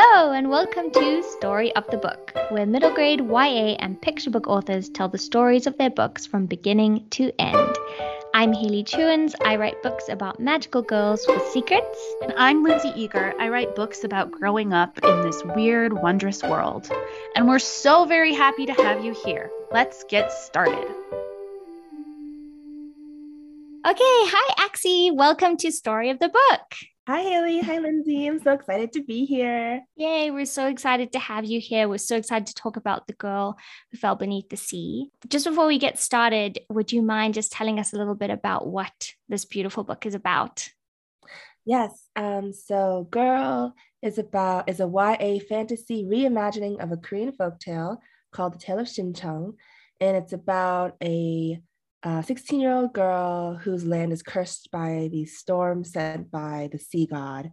Hello, and welcome to Story of the Book, where middle grade YA and picture book authors tell the stories of their books from beginning to end. I'm Hayley Chewins. I write books about magical girls with secrets. And I'm Lindsay Eagar. I write books about growing up in this weird, wondrous world. And we're so very happy to have you here. Let's get started. Okay, hi Axie. Welcome to Story of the Book. Hi, Hayley. Hi, Lindsay. I'm so excited to be here. Yay, we're so excited to have you here. We're so excited to talk about the girl who fell beneath the sea. Just before we get started, would you mind just telling us a little bit about what this beautiful book is about? Yes. Um, so Girl is about is a YA fantasy reimagining of a Korean folktale called The Tale of Simchung. And it's about a a 16 year old girl whose land is cursed by the storm sent by the sea god.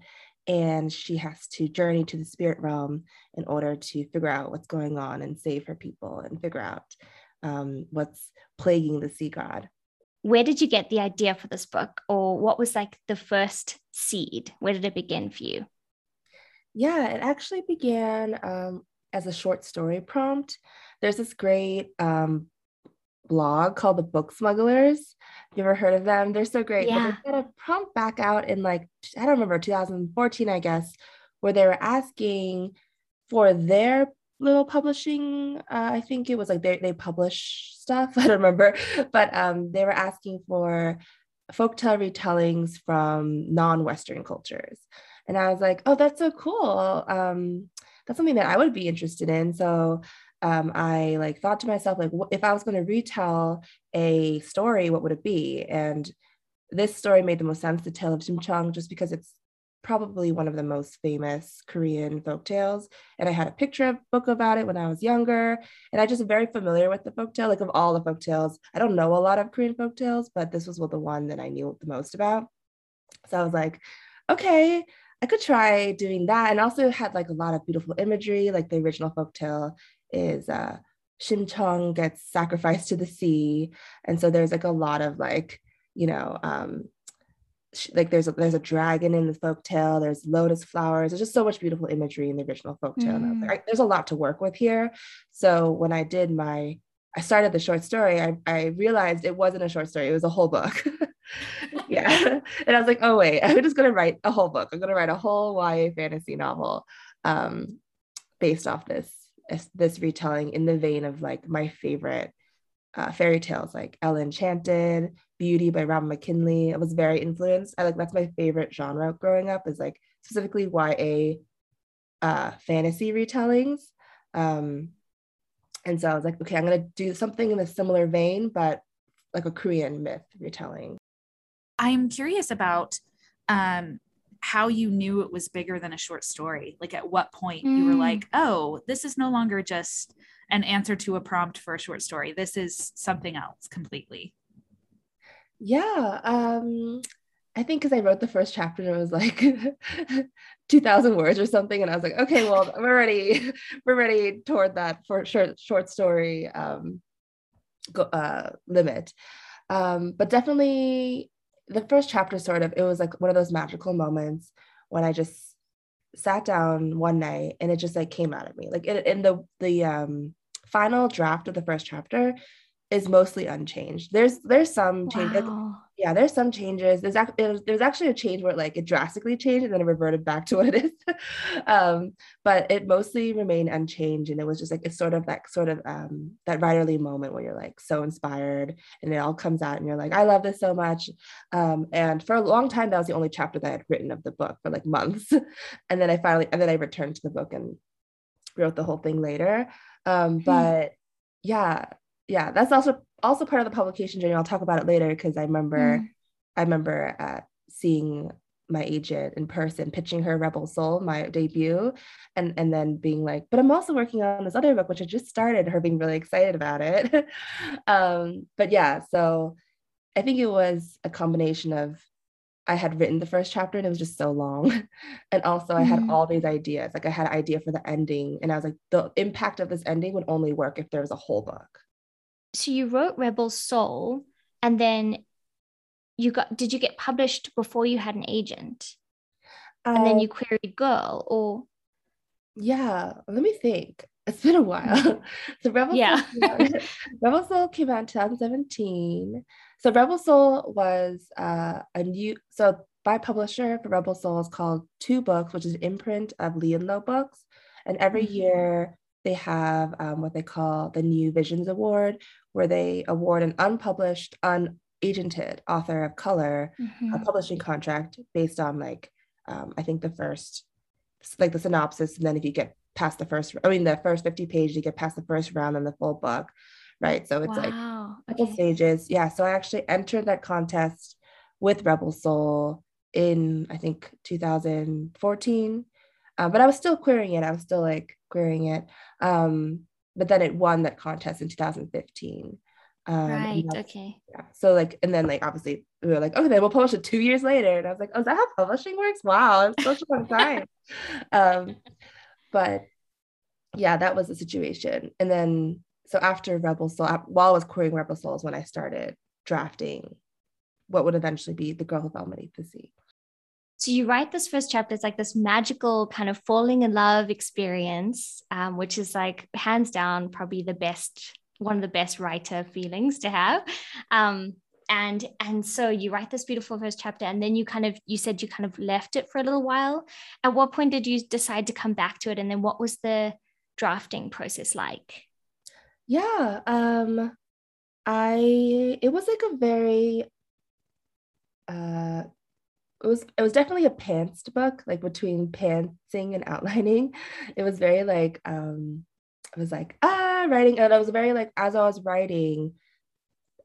And she has to journey to the spirit realm in order to figure out what's going on and save her people and figure out um, what's plaguing the sea god. Where did you get the idea for this book? Or what was like the first seed? Where did it begin for you? Yeah, it actually began um, as a short story prompt. There's this great um, blog called the Book Smugglers. You ever heard of them? They're so great. Yeah. But they got a prompt back out in like, I don't remember, 2014, I guess, where they were asking for their little publishing. Uh, I think it was like they, they publish stuff. I don't remember. But um, they were asking for folktale retellings from non-Western cultures. And I was like, oh, that's so cool. Um, that's something that I would be interested in. So um, I like thought to myself, like, if I was going to retell a story, what would it be? And this story made the most sense, the tale of Simchung, just because it's probably one of the most famous Korean folk tales. And I had a picture book about it when I was younger. And I just very familiar with the folk tale, like of all the folk tales. I don't know a lot of Korean folk tales, but this was the one that I knew the most about. So I was like, okay, I could try doing that. And also had like a lot of beautiful imagery, like the original folk tale is uh, Simchung gets sacrificed to the sea, and so there's like a lot of like you know um, like there's a, there's a dragon in the folk tale there's lotus flowers. There's just so much beautiful imagery in the original folk tale mm. like, there's a lot to work with here. So when i did my i started the short story i, I realized it wasn't a short story it was a whole book. Yeah. And i was like oh wait i'm just going to write a whole book. I'm going to write a whole ya fantasy novel um, based off this this retelling in the vein of like my favorite uh, fairy tales like Ella Enchanted, Beauty by Robin McKinley. I was very influenced. I like that's my favorite genre growing up is like specifically YA uh, fantasy retellings. Um, and so I was like, okay, I'm gonna do something in a similar vein, but like a Korean myth retelling. I'm curious about um, how you knew it was bigger than a short story. Like at what point mm. you were like, mm. oh, this is no longer just an answer to a prompt for a short story. This is something else completely. Yeah. Um, I think because I wrote the first chapter and it was like 2000 words or something. And I was like, okay, well, we're ready. We're ready toward that for short, short story um, go, uh, limit. Um, but definitely the first chapter sort of it was like one of those magical moments when I just sat down one night and it just like came out of me. Like in, in the the um final draft of the first chapter is mostly unchanged. There's there's some change. Wow yeah, there's some changes. There's actually there's actually a change where like it drastically changed and then it reverted back to what it is. um, but it mostly remained unchanged, and it was just like it's sort of that sort of um, that writerly moment where you're like so inspired, and it all comes out, and you're like, I love this so much. Um, and for a long time, that was the only chapter that I had written of the book for like months, and then I finally and then I returned to the book and wrote the whole thing later. Um, hmm. but yeah, yeah, that's also also part of the publication journey. I'll talk about it later because I remember mm. I remember uh, seeing my agent in person pitching her Rebel Seoul, my debut, and and then being like, but I'm also working on this other book which I just started. Her being really excited about it. um, but yeah, so I think it was a combination of I had written the first chapter and it was just so long. and also I had mm. all these ideas. Like I had an idea for the ending. And I was like, the impact of this ending would only work if there was a whole book so you wrote Rebel Seoul and then you got did you get published before you had an agent? and then you queried girl or Yeah, let me think. It's been a while. so Rebel Yeah. Soul, came out, Rebel Seoul came out in 2017. So Rebel Seoul was uh, a new so by publisher for Rebel Seoul is called Tu Books, which is an imprint of Lee and Low Books. And every Mhm. year they have um, what they call the New Visions Award, where they award an unpublished, unagented author of color a Mhm. publishing contract based on like um, I think the first like the synopsis, and then if you get past the first, I mean the first 50 pages, you get past the first round and the full book, right? So it's like wow. couple Okay. stages. Yeah. So I actually entered that contest with Rebel Seoul in I think 2014. Uh, but I was still querying it. I was still like querying it. Um, but then it won that contest in 2015. Um, Right. Okay. yeah. So like, and then like obviously we were like, okay, then we'll publish it two years later. And I was like, oh, is that how publishing works? Wow, it's such a long time. um, but yeah, that was the situation. And then so after Rebel Seoul, while I was querying Rebel Seouls, when I started drafting what would eventually be the girl beneath the sea. So you write this first chapter. It's like this magical kind of falling in love experience, um, which is like hands down probably the best, one of the best writer feelings to have. Um, and and so you write this beautiful first chapter, and then you kind of you said you kind of left it for a little while. At what point did you decide to come back to it? And then what was the drafting process like? Yeah. Um, I it was like a very uh it was it was definitely a pantsed book, like between pantsing and outlining. It was very like um I was like ah writing and I was very like as I was writing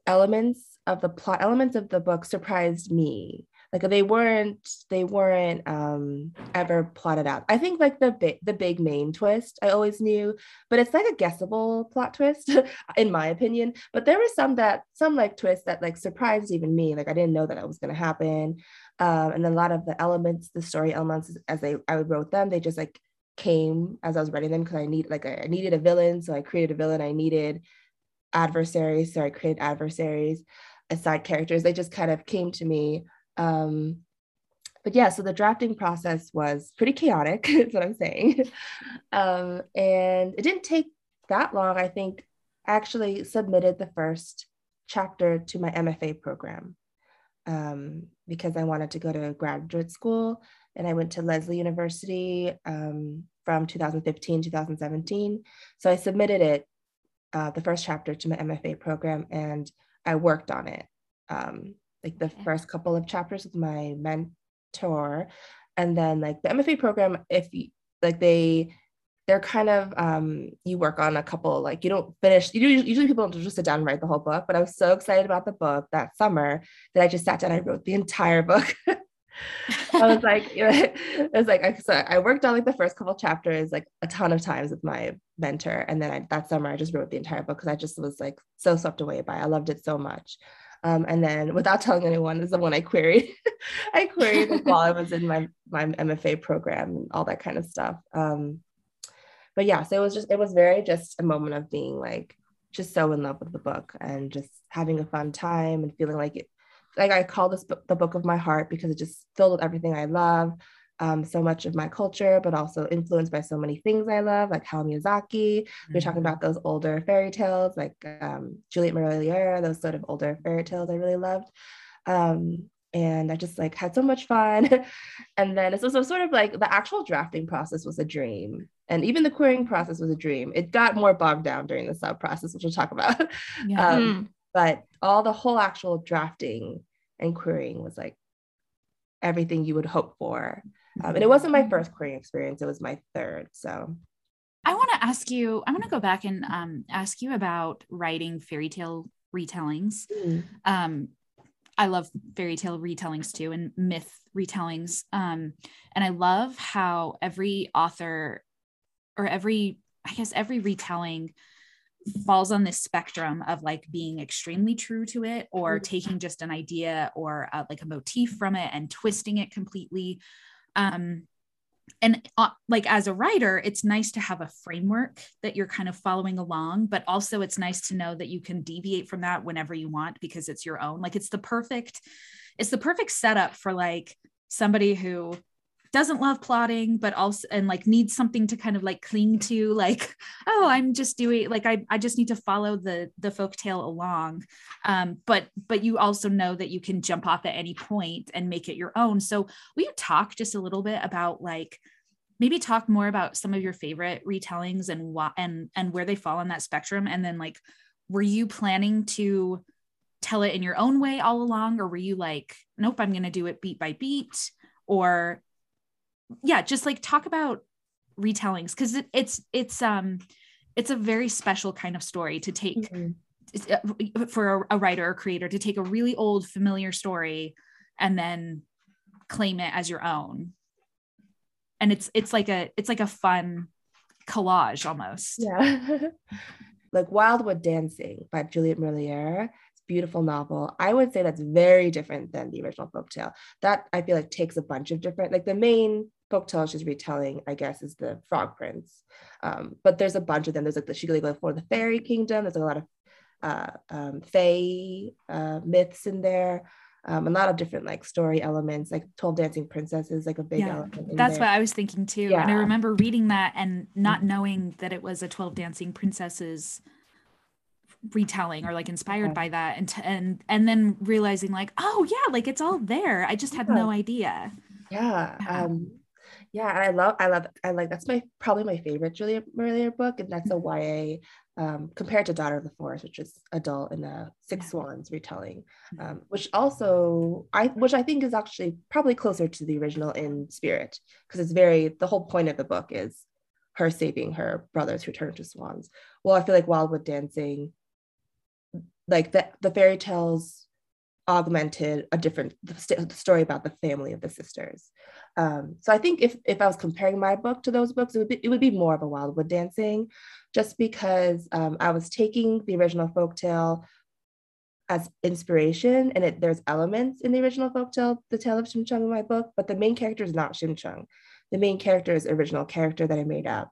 elements of the plot elements of the book surprised me. Like they weren't they weren't um ever plotted out. I think like the big the big main twist i always knew but it's like a guessable plot twist in my opinion. But there were some that some like twists that like surprised even me. Like i didn't know that it was to happen um and a lot of the elements the story elements as they i wrote them they just like came as i was writing them because i need like i needed a villain so i created a villain i needed adversaries so i created adversaries as side characters they just kind of came to me um, but yeah, so the drafting process was pretty chaotic, is what I'm saying. um, and it didn't take that long. I think I actually submitted the first chapter to my MFA program um, because I wanted to go to graduate school. And I went to Lesley University um, from 2015, 2017. So I submitted it, uh, the first chapter to my MFA program, and I worked on it. Um, like the Okay. first couple of chapters with my mentor and then like the mfa program if you like they they're kind of um you work on a couple like you don't finish you do usually people don't just sit down and write the whole book but i was so excited about the book that summer that i just sat down and i wrote the entire book I was like, it was like, I, so I worked on like the first couple chapters like a ton of times with my mentor. And then I, that summer, I just wrote the entire book because I just was like so swept away by it. I loved it so much. Um, and then without telling anyone is the one I queried. I queried while I was in my, my MFA program and all that kind of stuff. Um, but yeah, so it was just, it was very just a moment of being like, just so in love with the book and just having a fun time and feeling like it, like I call this book the book of my heart because it just filled with everything I love, um, so much of my culture, but also influenced by so many things I love, like Hayao Miyazaki. We're talking about those older fairy tales, like um, Juliet Marillier, those sort of older fairy tales I really loved. Um, and I just like had so much fun. and then it's also sort of like the actual drafting process was a dream. And even the querying process was a dream. It got more bogged down during the sub process, which we'll talk about. Yeah. Um, Mm. but all the whole actual drafting and querying was like everything you would hope for. Um, and it wasn't my first querying experience, it was my third. So, I want to ask you, I want to go back and um, ask you about writing fairy tale retellings. Um, I love fairy tale retellings too and myth retellings. Um, and I love how every author or every, I guess, every retelling falls on this spectrum of like being extremely true to it or Mhm. taking just an idea or uh, like a motif from it and twisting it completely. Um, and uh, like as a writer it's nice to have a framework that you're kind of following along but also it's nice to know that you can deviate from that whenever you want because it's your own like it's the perfect it's the perfect setup for like somebody who doesn't love plotting but also and like needs something to kind of like cling to like oh i'm just doing like i, I just need to follow the the folk tale along. Um but but you also know that you can jump off at any point and make it your own. So will you talk just a little bit about like maybe talk more about some of your favorite retellings and what and and where they fall on that spectrum? And then like were you planning to tell it in your own way all along or were you like nope i'm going to do it beat by beat or yeah just like talk about retellings because it, it's it's um it's a very special kind of story to take mm-hmm. Uh, for a, a writer or creator to take a really old familiar story and then claim it as your own and it's it's like a it's like a fun collage almost yeah like wildwood dancing by juliet marillier It's beautiful novel. I would say that's very different than the original folktale. That I feel like takes a bunch of different, like the main folktale she's retelling, I guess, is the Frog Prince. Um, but there's a bunch of them. There's like the Shigaligo for the Fairy Kingdom. There's a lot of uh, um, Fae uh, myths in there. Um, a lot of different like story elements, like 12 Dancing Princesses, like a big yeah, element. That's there. what I was thinking too. Yeah. And I remember reading that and not mm-hmm. knowing that it was a 12 Dancing Princesses retelling or like inspired yeah. by that and t- and and then realizing like oh yeah like it's all there i just had yeah. no idea yeah um yeah i love i love i like that's my probably my favorite juliet marillier book and that's a mm-hmm. ya um, compared to daughter of the forest which is adult in a six yeah. swans retelling mm-hmm. um, which also i which i think is actually probably closer to the original in spirit because it's very the whole point of the book is her saving her brothers who turned to swans well i feel like wildwood dancing like the, the fairy tales augmented a different st- story about the family of the sisters. Um, so I think if if I was comparing my book to those books, it would be it would be more of a Wildwood Dancing, just because um, I was taking the original folktale as inspiration, and it, there's elements in the original folktale, the tale of Shim Chung in my book, but the main character is not Shim Chung. The main character is original character that I made up.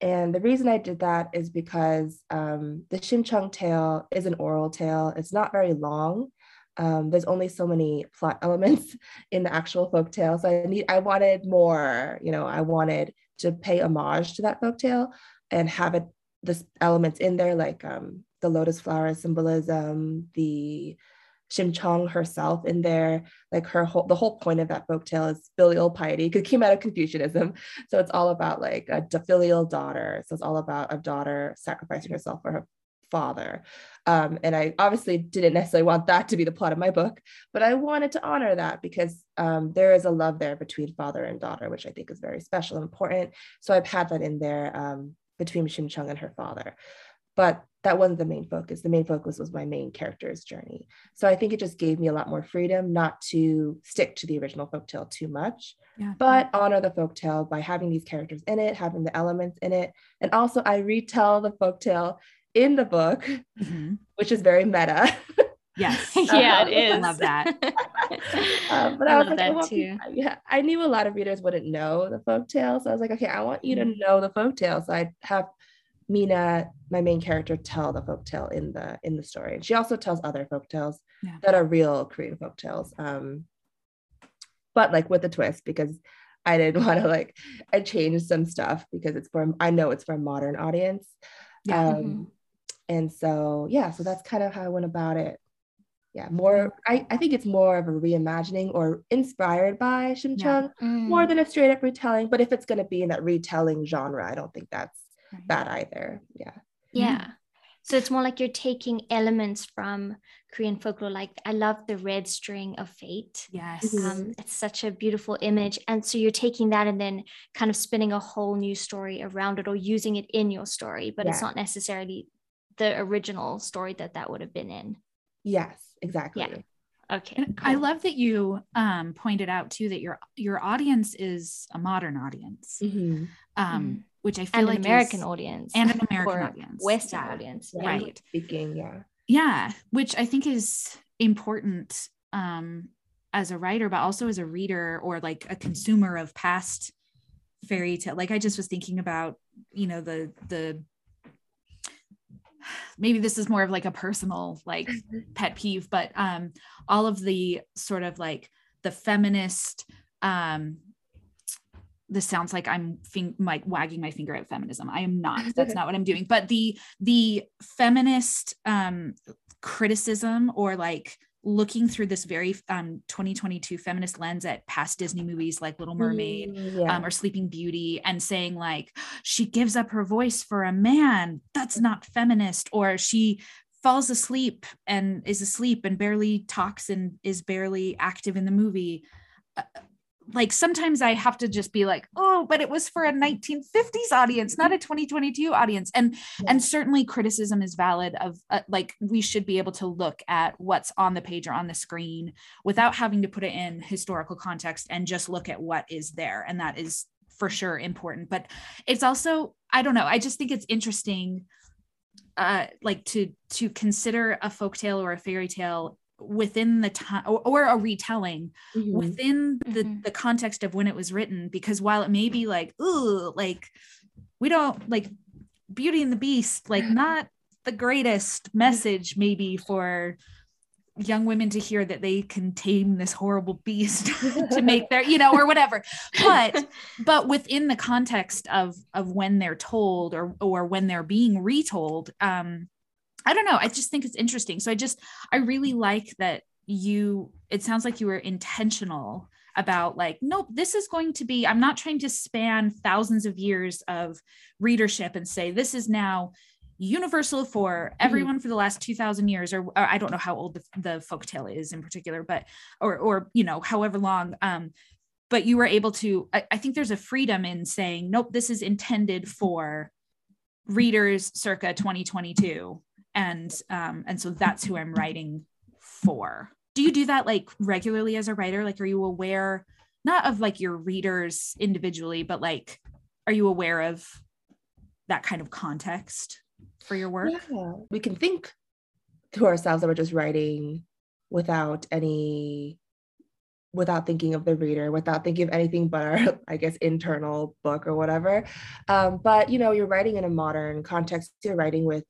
And the reason I did that is because um, the Shim Chung tale is an oral tale. It's not very long. Um, there's only so many plot elements in the actual folk tale. So I need, I wanted more, you know, I wanted to pay homage to that folk tale and have it, the elements in there, like um, the lotus flower symbolism, the Shim Chung herself in there. Like her whole, the whole point of that folk tale is filial piety because it came out of Confucianism. So it's all about like a filial daughter. So it's all about a daughter sacrificing herself for her father. Um, and I obviously didn't necessarily want that to be the plot of my book, but I wanted to honor that because um, there is a love there between father and daughter, which I think is very special and important. So I've had that in there um, between Shim Chung and her father but that wasn't the main focus. The main focus was my main character's journey. So I think it just gave me a lot more freedom not to stick to the original folktale too much, yeah. but honor the folktale by having these characters in it, having the elements in it. And also, I retell the folktale in the book, mm-hmm. which is very meta. Yes. yeah, um, it is. I love that. um, but I, I was like, that well, too. Yeah, I knew a lot of readers wouldn't know the folktale. So I was like, okay, I want you to mm-hmm. know the folktale. So I have Mina, my main character, tell the folk tale in the in the story. And she also tells other folk tales yeah. that are real Korean folk tales. Um, but like with a twist because I didn't want to like I changed some stuff because it's for I know it's for a modern audience. Yeah. Um, mm-hmm. And so yeah, so that's kind of how I went about it. Yeah, more I, I think it's more of a reimagining or inspired by Shim Chung yeah. mm. more than a straight up retelling. But if it's gonna be in that retelling genre, I don't think that's bad either. Yeah. Yeah. So it's more like you're taking elements from Korean folklore. Like I love the red string of fate. Yes. Um, it's such a beautiful image. And so you're taking that and then kind of spinning a whole new story around it or using it in your story, but yeah. it's not necessarily the original story that that would have been in. Yes, exactly. Yeah. Okay. Cool. I love that you um, pointed out too that your your audience is a modern audience. Mm-hmm. Um, mm-hmm which I feel and like an American is, audience and an American audience, Western yeah. audience, yeah. right? Speaking, yeah, yeah, which I think is important um, as a writer, but also as a reader or like a consumer of past fairy tale. Like I just was thinking about, you know, the the maybe this is more of like a personal like pet peeve, but um, all of the sort of like the feminist um this sounds like I'm fing- like wagging my finger at feminism. I am not. That's not what I'm doing. But the the feminist um, criticism or like looking through this very um, 2022 feminist lens at past Disney movies like Little Mermaid Mm, yeah. um, or Sleeping Beauty and saying like she gives up her voice for a man. That's not feminist. Or she falls asleep and is asleep and barely talks and is barely active in the movie. Uh, like sometimes I have to just be like, oh, but it was for a 1950s audience, not a 2022 audience. And Yeah. and certainly criticism is valid. Of uh, like we should be able to look at what's on the page or on the screen without having to put it in historical context and just look at what is there, and that is for sure important. But it's also I don't know. I just think it's interesting, uh, like to to consider a folktale or a fairy tale within the time or, or a retelling Mhm. within the Mhm. the context of when it was written because while it may be like ooh like we don't like beauty and the beast like not the greatest message maybe for young women to hear that they can tame this horrible beast to make their you know or whatever but but within the context of of when they're told or or when they're being retold um i don't know. I just think it's interesting. So i just i really like that you it sounds like you were intentional about like nope this is going to be i'm not trying to span thousands of years of readership and say this is now universal for everyone for the last 2000 years or, or i don't know how old the, the folk tale is in particular but or or you know however long um but you were able to I, I think there's a freedom in saying nope this is intended for readers circa 2022 and um and so that's who i'm writing for. Do you do that like regularly as a writer? Like are you aware not of like your readers individually but like are you aware of that kind of context for your work? Yeah, we can think to ourselves that we're just writing without any without thinking of the reader without thinking of anything but our i guess internal book or whatever. Um, but you know you're writing in a modern context. You're writing with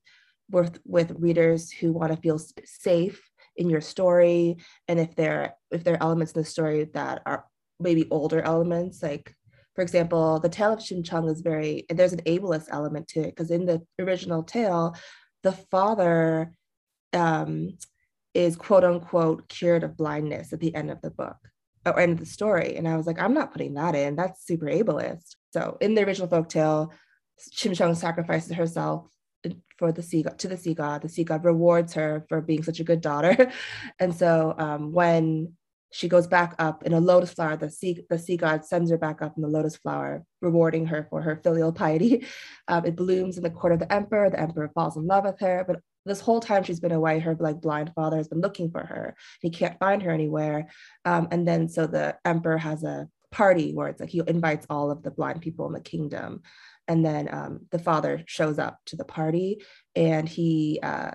with with readers who want to feel safe in your story and if there if there are elements in the story that are maybe older elements like for example the tale of Shim Chung is very and there's an ableist element to it because in the original tale the father um, is quote unquote cured of blindness at the end of the book or end of the story. And I was like, I'm not putting that in. That's super ableist. So in the original folk folktale, Shim Chung sacrifices herself for the sea god to the sea god. The sea god rewards her for being such a good daughter. and so um, when she goes back up in a lotus flower, the sea, the sea god sends her back up in the lotus flower, rewarding her for her filial piety. Um, it blooms in the court of the emperor. The emperor falls in love with her, but this whole time she's been away, her like blind father has been looking for her. He can't find her anywhere. Um, and then so the emperor has a party where it's like he invites all of the blind people in the kingdom. And then um, the father shows up to the party and he uh,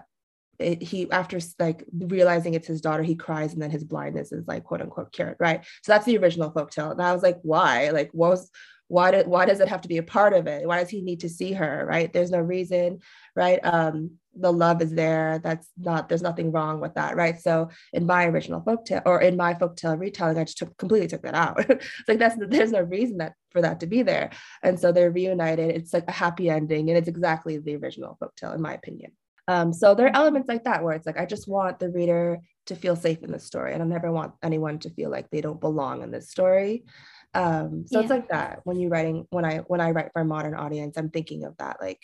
it, he after like realizing it's his daughter, he cries and then his blindness is like quote unquote cured, right? So that's the original folktale. And I was like, why? Like, what was why did why does it have to be a part of it? Why does he need to see her? Right? There's no reason, right? Um, the love is there. That's not there's nothing wrong with that, right? So in my original folktale or in my folktale retelling, I just took completely took that out. it's like that's there's no reason that for that to be there. And so they're reunited. It's like a happy ending, and it's exactly the original folktale, in my opinion. Um, so there are elements like that where it's like I just want the reader to feel safe in the story, and I never want anyone to feel like they don't belong in this story. Um, so it's like that when you're writing when I when I write for a modern audience, I'm thinking of that like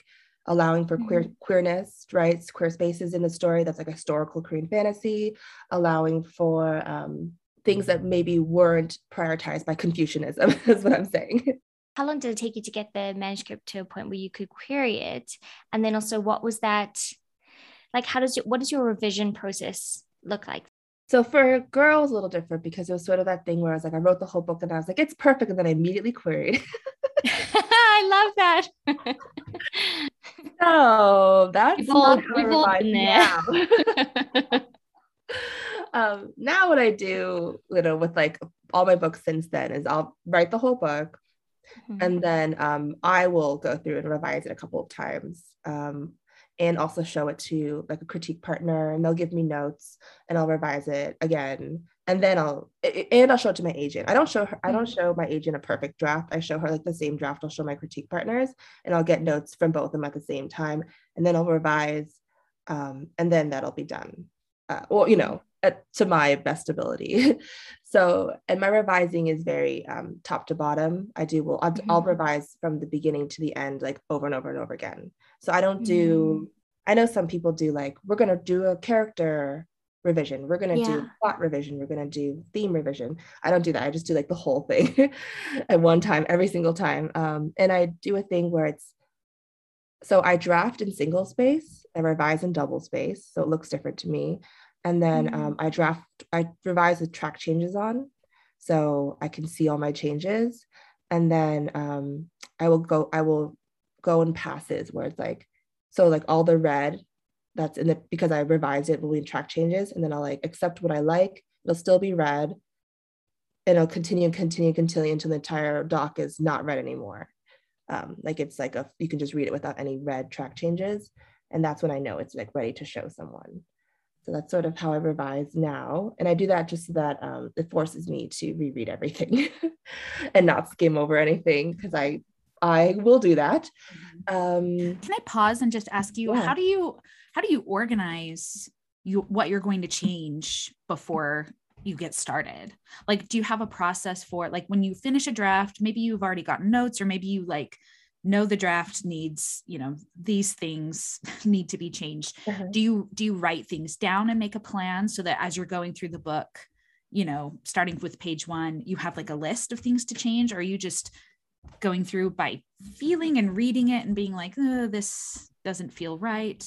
allowing for queer queerness, right? Queer spaces in the story that's like a historical Korean fantasy, allowing for um, things that maybe weren't prioritized by Confucianism, is what I'm saying. How long did it take you to get the manuscript to a point where you could query it? And then also, what was that like? How does your, what does your revision process look like? So for girls, a little different because it was sort of that thing where I was like, I wrote the whole book and I was like, it's perfect, and then I immediately queried. I love that. No, that's all- not how we've I been there. now. um, now what I do, you know, with like all my books since then is I'll write the whole book Mhm. and then um, I will go through and revise it a couple of times. Um, and also show it to like a critique partner and they'll give me notes and I'll revise it again and then I'll and I'll show it to my agent. I don't show her I don't mm-hmm. show my agent a perfect draft. I show her like the same draft. I'll show my critique partners and I'll get notes from both of them at the same time and then I'll revise um, and then that'll be done. Uh, well, you know, at, to my best ability. so, and my revising is very um, top to bottom. I do well, I'll, mm-hmm. I'll, revise from the beginning to the end, like over and over and over again. So I don't do. Mm. I know some people do like we're gonna do a character revision. We're gonna yeah. do plot revision. We're gonna do theme revision. I don't do that. I just do like the whole thing at one time, every single time. Um, and I do a thing where it's so I draft in single space and revise in double space, so it looks different to me. And then mm-hmm. um, I draft, I revise the track changes on, so I can see all my changes. And then um, I will go, I will go in passes where it's like, so like all the red that's in the because I revised it will be track changes, and then I'll like accept what I like. It'll still be red, and it'll continue and continue and continue until the entire doc is not red anymore. Um, like it's like a you can just read it without any red track changes, and that's when I know it's like ready to show someone. So that's sort of how I revise now. And I do that just so that um, it forces me to reread everything and not skim over anything because I I will do that. Mm-hmm. Um, Can I pause and just ask you, yeah. how do you how do you organize you what you're going to change before you get started? Like, do you have a process for like when you finish a draft, maybe you've already gotten notes, or maybe you like know the draft needs you know these things need to be changed. Uh-huh. do you do you write things down and make a plan so that as you're going through the book you know starting with page one you have like a list of things to change? Or are you just going through by feeling and reading it and being like oh, this doesn't feel right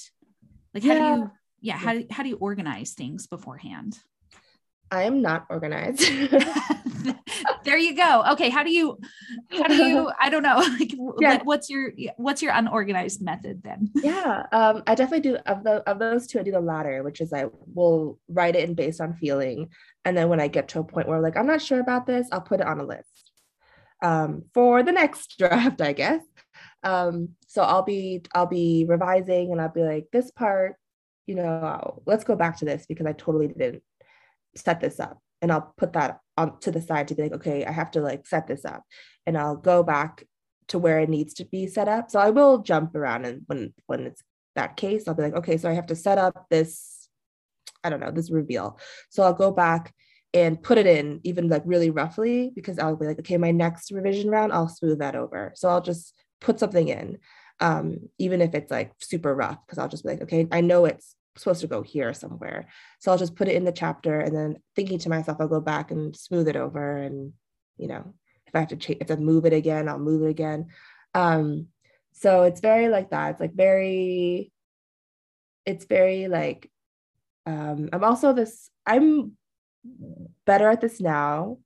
like how do you yeah. how, how do you organize things beforehand? I am not organized. there you go. Okay, how do you how do you I don't know like, yeah. like what's your what's your unorganized method then? Yeah, um I definitely do of the of those two I do the latter, which is I will write it in based on feeling and then when I get to a point where like I'm not sure about this, I'll put it on a list. Um for the next draft, I guess. Um so I'll be I'll be revising and I'll be like this part you know, let's go back to this because I totally didn't set this up and I'll put that on to the side to be like, okay, I have to like set this up and I'll go back to where it needs to be set up. So I will jump around and when when it's that case, I'll be like, okay, so I have to set up this, I don't know, this reveal. So I'll go back and put it in even like really roughly because I'll be like, okay, my next revision round, I'll smooth that over. So I'll just put something in, um, even if it's like super rough, because I'll just be like, okay, I know it's supposed to go here somewhere. So I'll just put it in the chapter and then thinking to myself, I'll go back and smooth it over. And, you know, if I have to change, if I move it again, I'll move it again. Um, so it's very like that. It's like very, it's very like, um, I'm also this, I'm better at this now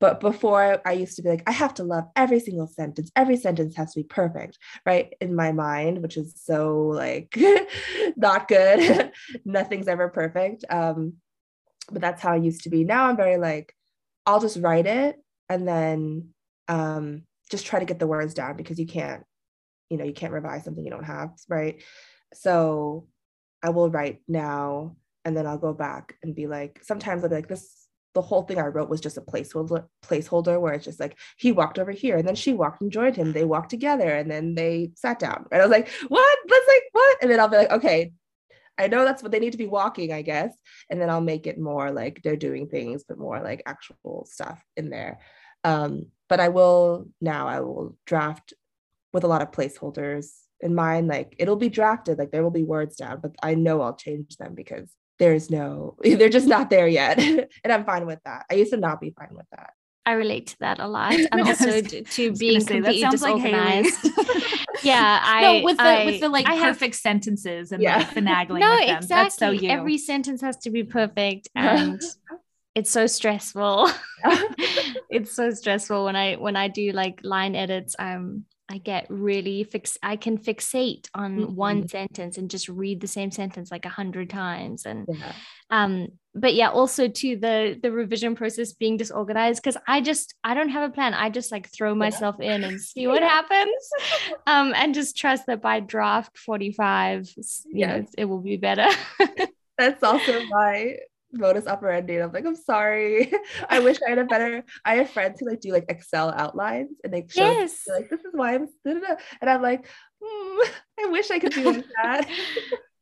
but before I used to be like, I have to love every single sentence. Every sentence has to be perfect, right? In my mind, which is so like not good. Nothing's ever perfect. Um, but that's how I used to be. Now I'm very like, I'll just write it and then um, just try to get the words down because you can't, you know, you can't revise something you don't have, right? So I will write now and then I'll go back and be like, sometimes I'll be like, this the whole thing I wrote was just a placeholder placeholder where it's just like he walked over here and then she walked and joined him. They walked together and then they sat down. And I was like, what? That's like what? And then I'll be like, okay, I know that's what they need to be walking, I guess. And then I'll make it more like they're doing things, but more like actual stuff in there. Um, but I will now I will draft with a lot of placeholders in mind. Like it'll be drafted, like there will be words down, but I know I'll change them because there's no they're just not there yet and i'm fine with that. I used to not be fine with that. I relate to that a lot. And also to, to being say, completely disorganized like yeah i no, with the I, with the like I perfect have, sentences and yeah. like finagling no exactly That's so you. every sentence has to be perfect and it's so stressful. It's so stressful when i when i do like line edits. I'm I get really fix I can fixate on mm-hmm. one sentence and just read the same sentence like a hundred times. And yeah. um, but yeah, also to the the revision process being disorganized because I just I don't have a plan. I just like throw myself yeah. in and see what happens. Um, and just trust that by draft 45, you know, it will be better. That's also my modus operandi. I'm like, I'm sorry. I wish I had a better. I have friends who like do like Excel outlines and they show yes. like this is why I'm and I'm like, mm, I wish I could do like that.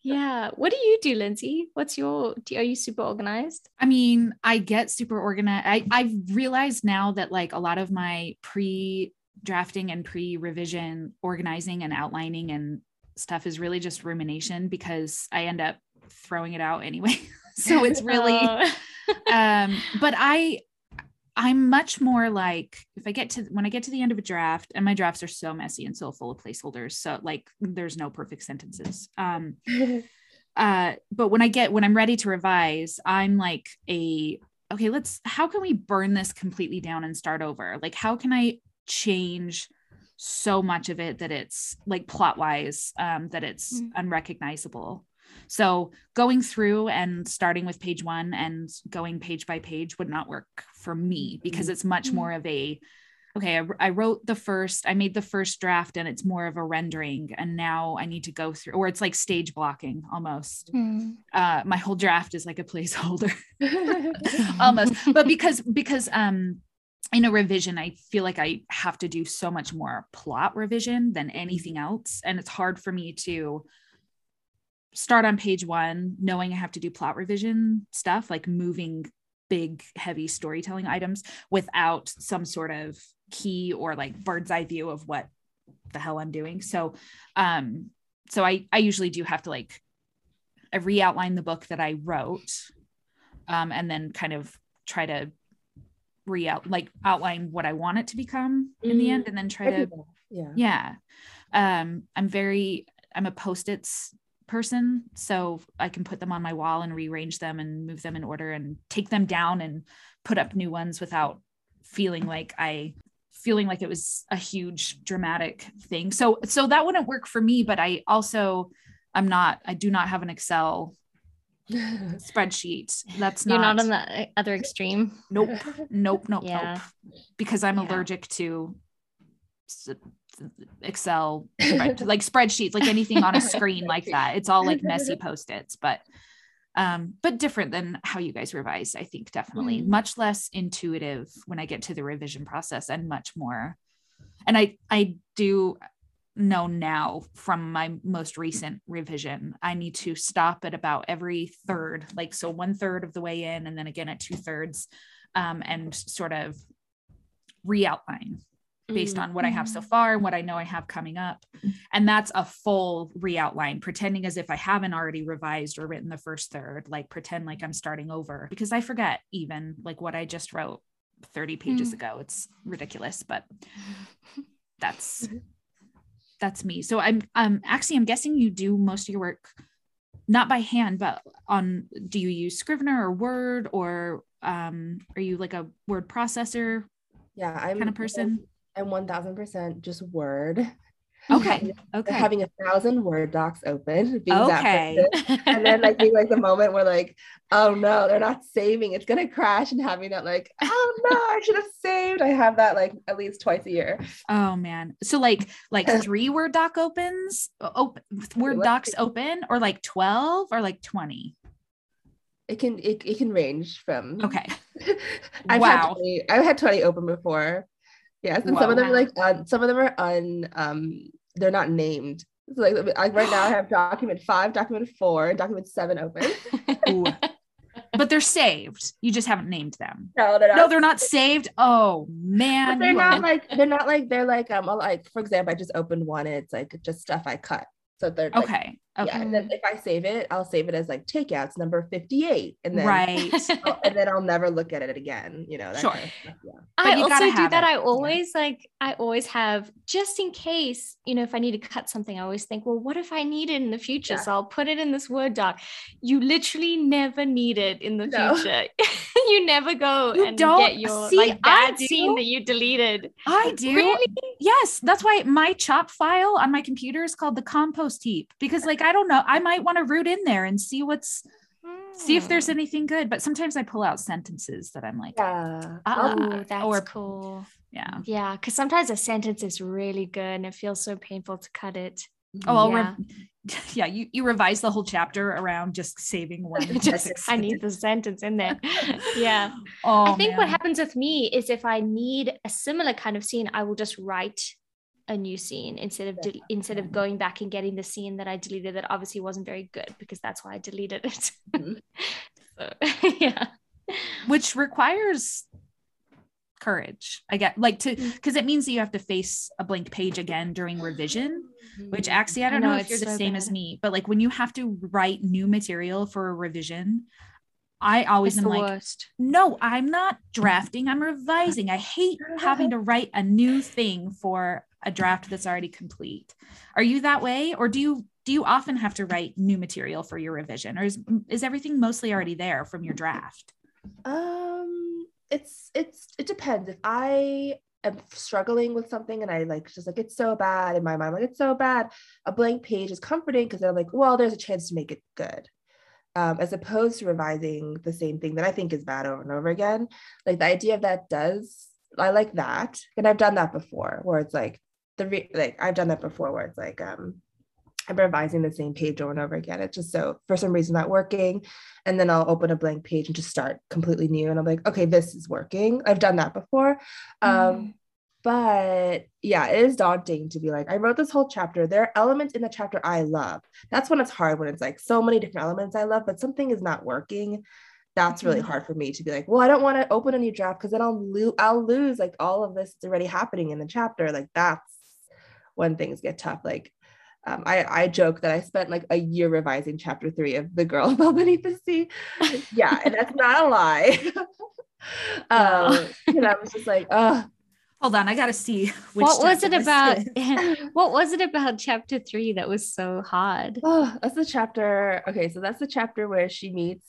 yeah. What do you do, Lindsay? What's your? Do, are you super organized? I mean, I get super organized. I I've realized now that like a lot of my pre drafting and pre revision organizing and outlining and stuff is really just rumination because I end up throwing it out anyway. So it's really oh. um but i i'm much more like if i get to when i get to the end of a draft and my drafts are so messy and so full of placeholders so like there's no perfect sentences um uh but when i get when i'm ready to revise i'm like a okay let's how can we burn this completely down and start over like how can i change so much of it that it's like plot wise um that it's mm. unrecognizable so going through and starting with page one and going page by page would not work for me because mm-hmm. it's much mm-hmm. more of a okay I, I, wrote the first i made the first draft and it's more of a rendering and now i need to go through or it's like stage blocking almost mm. uh, my whole draft is like a placeholder almost but because because um in a revision i feel like i have to do so much more plot revision than anything else and it's hard for me to start on page one knowing I have to do plot revision stuff, like moving big, heavy storytelling items without some sort of key or like bird's eye view of what the hell I'm doing. So, um, so I, I usually do have to like, I re-outline the book that I wrote, um, and then kind of try to re out like outline what I want it to become in the end, mm. and then try to, yeah, yeah. Um, I'm very, I'm a post-its person so i can put them on my wall and rearrange them and move them in order and take them down and put up new ones without feeling like i feeling like it was a huge dramatic thing. So so that wouldn't work for me but i also i'm not i do not have an excel spreadsheet. That's not you're not on the uh, other extreme? Nope. Nope nope yeah. nope. Because i'm yeah. allergic to Excel, spread, like spreadsheets, like anything on a screen like that. It's all like messy post-its, but um, but different than how you guys revise, I think definitely. Mm. Much less intuitive when I get to the revision process and much more. And I I do know now from my most recent revision, I need to stop at about every third, like so one third of the way in, and then again at two thirds, um, and sort of re-outline based mm-hmm. on what I have so mm-hmm. far and what I know I have coming up. And that's a full re-outline, pretending as if I haven't already revised or written the first third, like pretend like I'm starting over because I forget even like what I just wrote 30 pages mm. ago. It's ridiculous, but that's that's me. So I'm um actually I'm guessing you do most of your work not by hand, but on do you use Scrivener or Word or um are you like a word processor? Yeah, I'm kind of person and 1000% just Word. Okay. Okay. Having a thousand Word docs open. Being okay. and then like being like the moment where like, oh no, they're not saving. It's gonna crash and having that like, oh no, I should have saved. I have that like at least twice a year. Oh man. So like like three Word doc opens, open Word docs open, or like 12 or like 20 it can it, it can range from okay I've wow. had 20, I've had 20 open before Yes, and Whoa. some of them are like uh, some of them are un um they're not named. So like right now I have document five, document four, document seven open. but they're saved. You just haven't named them. No, they're not. No, they're not saved. Oh man, but they're not are... like they're not like they're like um like for example, I just opened one. And it's like just stuff I cut. So they're like, okay. Okay. Yeah, and then if I save it, I'll save it as like takeouts number 58. And then right. and then I'll never look at it again. You know, sure. Kind of yeah. I also do that. It. I always yeah. like I always have just in case, you know, if I need to cut something, I always think, well, what if I need it in the future? Yeah. So I'll put it in this Word doc. You literally never need it in the no. future. you never go You and don't- get your see, like bad scene that you deleted. I do. Really? Yes, that's why my chop file on my computer is called the compost heap because like I don't know, I might want to root in there and see what's see if there's Hmm. anything good, but sometimes I pull out sentences that I'm like, Yeah. ah, Oh, that's or cool. yeah. Yeah, because sometimes a sentence is really good and it feels so painful to cut it. Oh, I'll Yeah. re- yeah, you you revise the whole chapter around just saving one. Just I need the sentence in there. yeah. Oh, I think what happens with me is if I need a similar kind of scene, I will just write a new scene instead of del- instead of going back and getting the scene that I deleted that obviously wasn't very good because that's why I deleted it. Mhm. so, yeah. which requires courage i get like to Mm. because it means that you have to face a blank page again during revision which actually i I don't know, know, if it's you're the so same as me but like when you have to write new material for a revision i always It's am like worst. no i'm not drafting i'm revising i hate having to write a new thing for a draft that's already complete are you that way or do you do you often have to write new material for your revision or is, is everything mostly already there from your draft Um, it's it's it depends. If I am struggling with something and I like just like it's so bad in my mind, like it's so bad, a blank page is comforting because I'm like, well, there's a chance to make it good. Um, as opposed to revising the same thing that I think is bad over and over again. Like the idea of that does I like that. And I've done that before where it's like the re- like I've done that before where it's like um I'm revising the same page over and over again. It's just so for some reason not working. And then I'll open a blank page and just start completely new. And I'm like, okay, this is working. I've done that before. Um, but yeah, it is daunting to be like, I wrote this whole chapter. There are elements in the chapter I love. That's when it's hard when it's like so many different elements I love, but something is not working. That's really Mhm. hard for me to be like, well, I don't want to open a new draft because then I'll lose I'll lose like all of this that's already happening in the chapter. Like that's when things get tough. Like um, I, I joke that I spent like a year revising chapter three of The Girl Fell Beneath the Sea. Yeah, and that's not a lie. Um, and I was just like, oh, Hold on, I gotta see. Which what was it about? what was it about chapter three that was so hard? oh, that's the chapter. Okay, so that's the chapter where she meets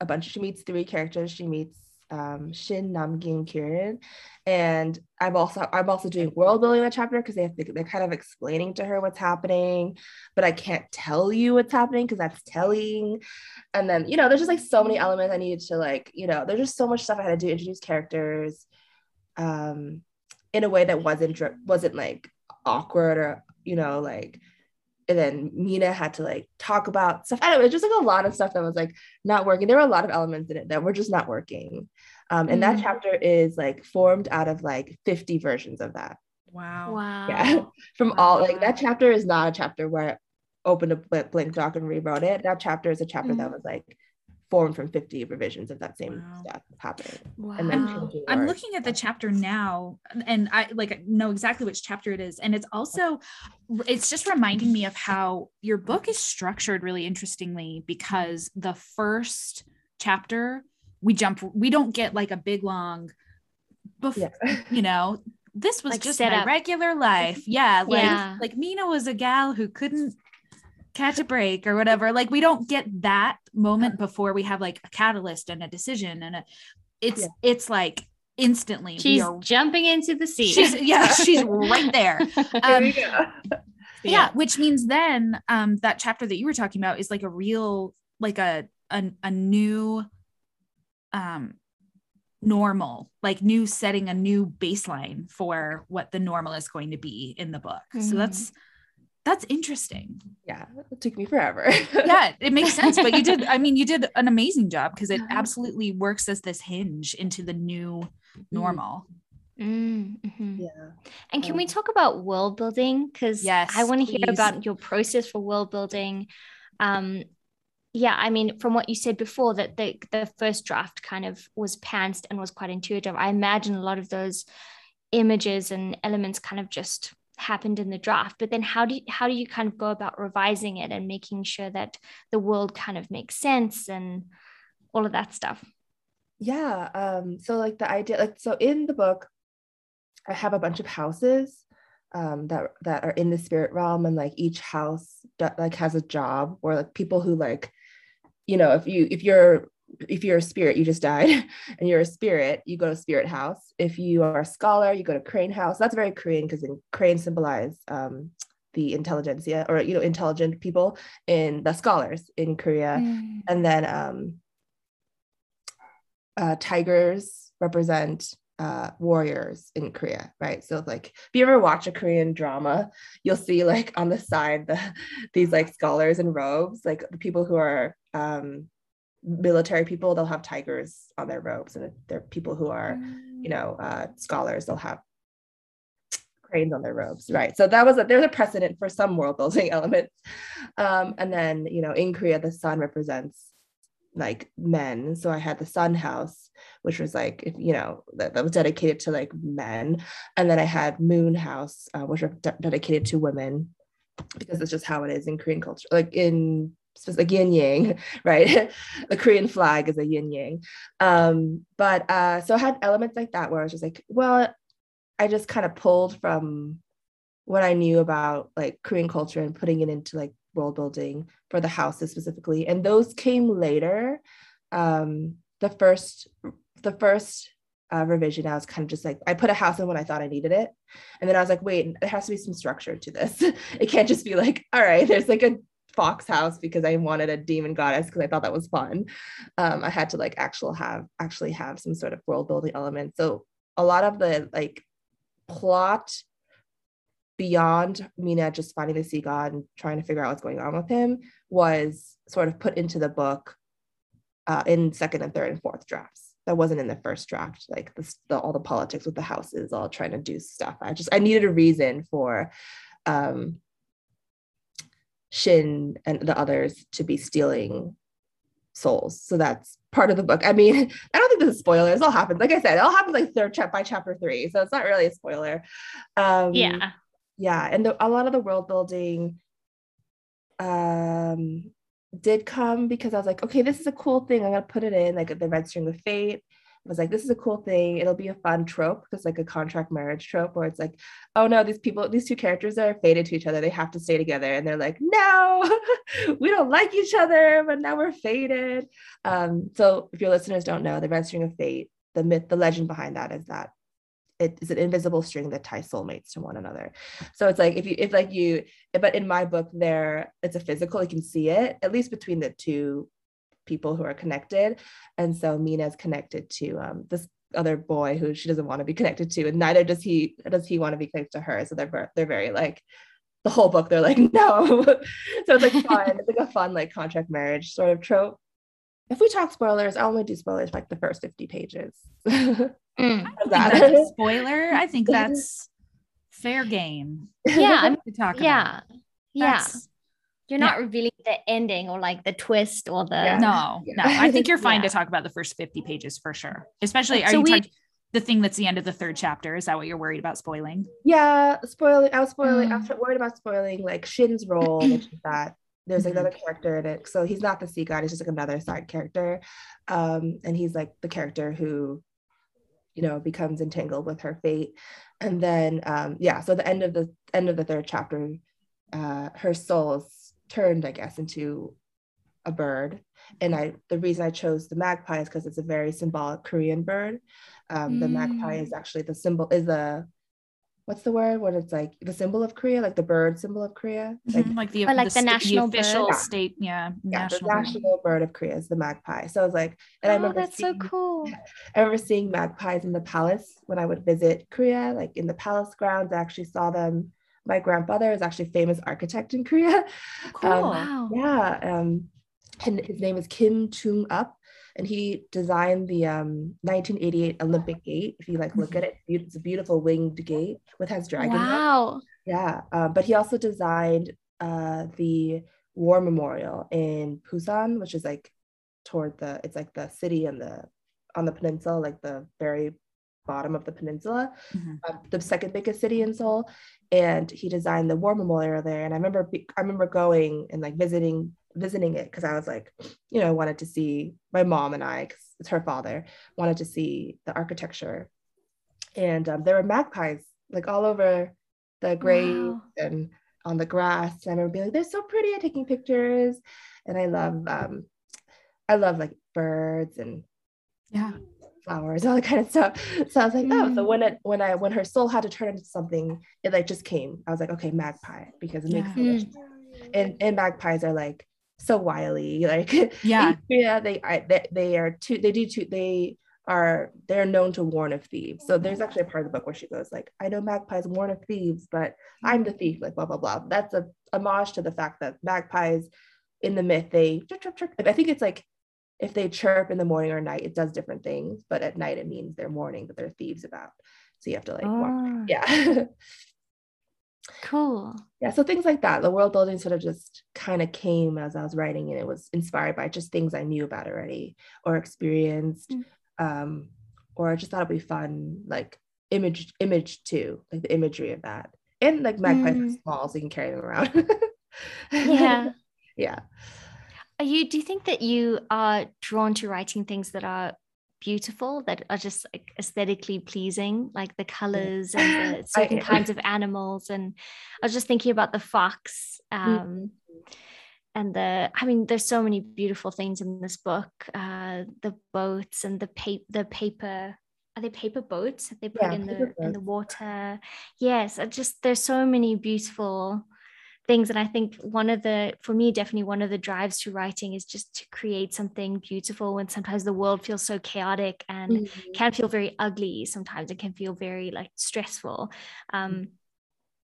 a bunch. She meets three characters. She meets um, Shin, Namgin, Kirin, and I'm also I'm also doing world building that chapter because they have to, they're kind of explaining to her what's happening, but I can't tell you what's happening because that's telling. And then you know, there's just like so many elements I needed to like you know, there's just so much stuff I had to do. Introduce characters, um, in a way that wasn't wasn't like awkward or you know like and then Mina had to like talk about stuff. I don't know, it's just like a lot of stuff that was like not working. There were a lot of elements in it that were just not working. Um, and that Mm. chapter is like formed out of like 50 versions of that. Wow. Wow. Yeah. From all like that chapter is not a chapter where I opened a bl- blank doc and rewrote it. That chapter is a chapter that Mhm. was like formed from 50 revisions of that same Wow. stuff happening. Wow. And then I'm- I'm looking at the chapter now and I like know exactly which chapter it is. And it's also it's just reminding me of how your book is structured really interestingly because the first chapter we jump we don't get like a big long bef- Yeah. you know this was Like just set my up. regular life yeah like Yeah. like mina was a gal who couldn't catch a break or whatever like we don't get that moment before we have like a catalyst and a decision and a it's Yeah. it's like instantly we She's are jumping into the sea. she's yeah she's right there There um, we go. yeah which means then um that chapter that you were talking about is like a real like a a, a new um normal like new setting a new baseline for what the normal is going to be in the book so Mhm. that's that's interesting Yeah. It took me forever. yeah it makes sense but you did i mean you did an amazing job because it Uh-huh. absolutely works as this hinge into the new normal Mm, mhm. Yeah. And can we Um, talk about world building? Because Yes, I want to hear about your process for world building. Um, yeah, I mean, from what you said before, that the the first draft kind of was pantsed and was quite intuitive. I imagine a lot of those images and elements kind of just happened in the draft. But then, how do you, how do you kind of go about revising it and making sure that the world kind of makes sense and all of that stuff? Yeah. Um, so like the idea, like so in the book, I have a bunch of houses um that that are in the spirit realm and like each house like has a job or like people who like, you know, if you if you're if you're a spirit, you just died and you're a spirit, you go to spirit house. If you are a scholar, you go to crane house. That's very Korean because crane symbolize um, the intelligentsia or you know intelligent people in the scholars in Korea. Mm. And then um, uh, tigers represent uh, warriors in Korea, right? So like if you ever watch a Korean drama, you'll see like on the side the these like scholars in robes, like the people who are um, military people, they'll have tigers on their robes, and they're people who are, you know, uh, scholars, they'll have cranes on their robes, right? So that was a, there's a precedent for some world building elements, um, and then you know in Korea the sun represents like men. So I had the Sun House, which was like, you know, that, that was dedicated to like men. And then I had Moon House, uh, which was de- dedicated to women, because it's just how it is in Korean culture, like in like yin yang, right? the Korean flag is a yin yang. Um, but uh, so I had elements like that where I was just like, well, I just kind of pulled from what I knew about like Korean culture and putting it into like world building for the houses specifically and those came later um the first the first uh, revision i was kind of just like i put a house in when i thought i needed it and then i was like wait there has to be some structure to this it can't just be like all right there's like a fox house because i wanted a demon goddess because i thought that was fun um, i had to like actual have actually have some sort of world building element so a lot of the like plot beyond Mina just finding the sea god and trying to figure out what's going on with him was sort of put into the book uh, in second and third and fourth drafts. That wasn't in the first draft, like the, the, all the politics with the houses, all trying to do stuff. I just I needed a reason for um, Shin and the others to be stealing souls. So that's part of the book. I mean, I don't think this is spoilers. It all happens. Like I said, it all happens like third chapter by chapter three. So it's not really a spoiler. Um, yeah yeah and the, a lot of the world building um did come because i was like okay this is a cool thing i'm gonna put it in like the red string of fate was like, this is a cool thing. It'll be a fun trope because like a contract marriage trope where it's like, oh no, these people, these two characters are fated to each other. They have to stay together. And they're like, no, we don't like each other, but now we're fated. Um, so if your listeners don't know, the red string of fate, the myth, the legend behind that is that it is an invisible string that ties soulmates to one another. So it's like if you if like you but in my book there it's a physical you can see it at least between the two people who are connected and so Mina's connected to um, this other boy who she doesn't want to be connected to and neither does he does he want to be connected to her so they're they're very like the whole book they're like no so it's like fun it's like a fun like contract marriage sort of trope if we talk spoilers I'll only do spoilers like the first 50 pages Mm. That's a spoiler. I think that's fair game. Yeah, I'm talking. Yeah, yeah. You're not yeah. revealing the ending or like the twist or the. Yeah. No, no. I think you're fine yeah. to talk about the first 50 pages for sure. Especially, are so you we, talking the thing that's the end of the third chapter? Is that what you're worried about spoiling? Yeah, spoiling. I was spoiling. Mm. I was worried about spoiling like Shin's role, which is that there's mm-hmm. another character in it. So he's not the sea god, he's just like another side character. Um, and he's like the character who you know becomes entangled with her fate and then um yeah so the end of the end of the third chapter uh her soul is turned i guess into a bird and i the reason i chose the magpie is because it's a very symbolic korean bird um mm. the magpie is mm. actually the symbol is the what's the word what it's like the symbol of korea like the bird symbol of korea like, mm-hmm. like the, like the, the national the official bird. state yeah, yeah national, the national bird. bird of korea is the magpie so i was like and oh, i remember that's seeing, so cool i remember seeing magpies in the palace when i would visit korea like in the palace grounds i actually saw them my grandfather is actually a famous architect in korea cool um, wow yeah um and his name is kim chung up and he designed the um, 1988 Olympic Gate. If you like look at it, it's a beautiful winged gate with has dragon. Wow. Yeah, um, but he also designed uh, the War Memorial in Busan, which is like toward the it's like the city and the on the peninsula, like the very bottom of the peninsula, mm-hmm. um, the second biggest city in Seoul. And he designed the War Memorial there. And I remember I remember going and like visiting visiting it because I was like, you know, wanted to see my mom and I, because it's her father, wanted to see the architecture. And um, there were magpies like all over the grave wow. and on the grass. And I remember being like, they're so pretty at taking pictures. And I love um, I love like birds and yeah flowers, all that kind of stuff. So I was like, Mm. oh, so when it when I when her soul had to turn into something, it like just came. I was like, okay, magpie, because it makes Yeah. so much sense. and and magpies are like so wily, like Yeah. yeah, they I, they they are too they do too they are they're known to warn of thieves. So there's actually a part of the book where she goes like, I know magpies warn of thieves, but I'm the thief, like blah blah blah. That's a homage to the fact that magpies in the myth they chirp, chirp, chirp. I think it's like if they chirp in the morning or night, it does different things, but at night it means they're warning that they're thieves about. So you have to like walk. Oh, Yeah. Cool. yeah. So things like that. The world building sort of just kind of came as I was writing and it was inspired by just things I knew about already or experienced. Mm. Um, or I just thought it'd be fun, like image image too, like the imagery of that. And like magpies are Mm. small, so you can carry them around. Yeah. yeah. Are you do you think that you are drawn to writing things that are beautiful that are just like aesthetically pleasing like the colors and the certain am. kinds of animals? And i was just thinking about the fox um and the i mean there's so many beautiful things in this book uh the boats and the paper the paper are they paper boats? That they put Yeah, in the paper in the water. Yes I just there's so many beautiful things. And i think one of the for me definitely one of the drives to writing is just to create something beautiful when sometimes the world feels so chaotic and Mhm. can feel very ugly sometimes. It can feel very like stressful. Um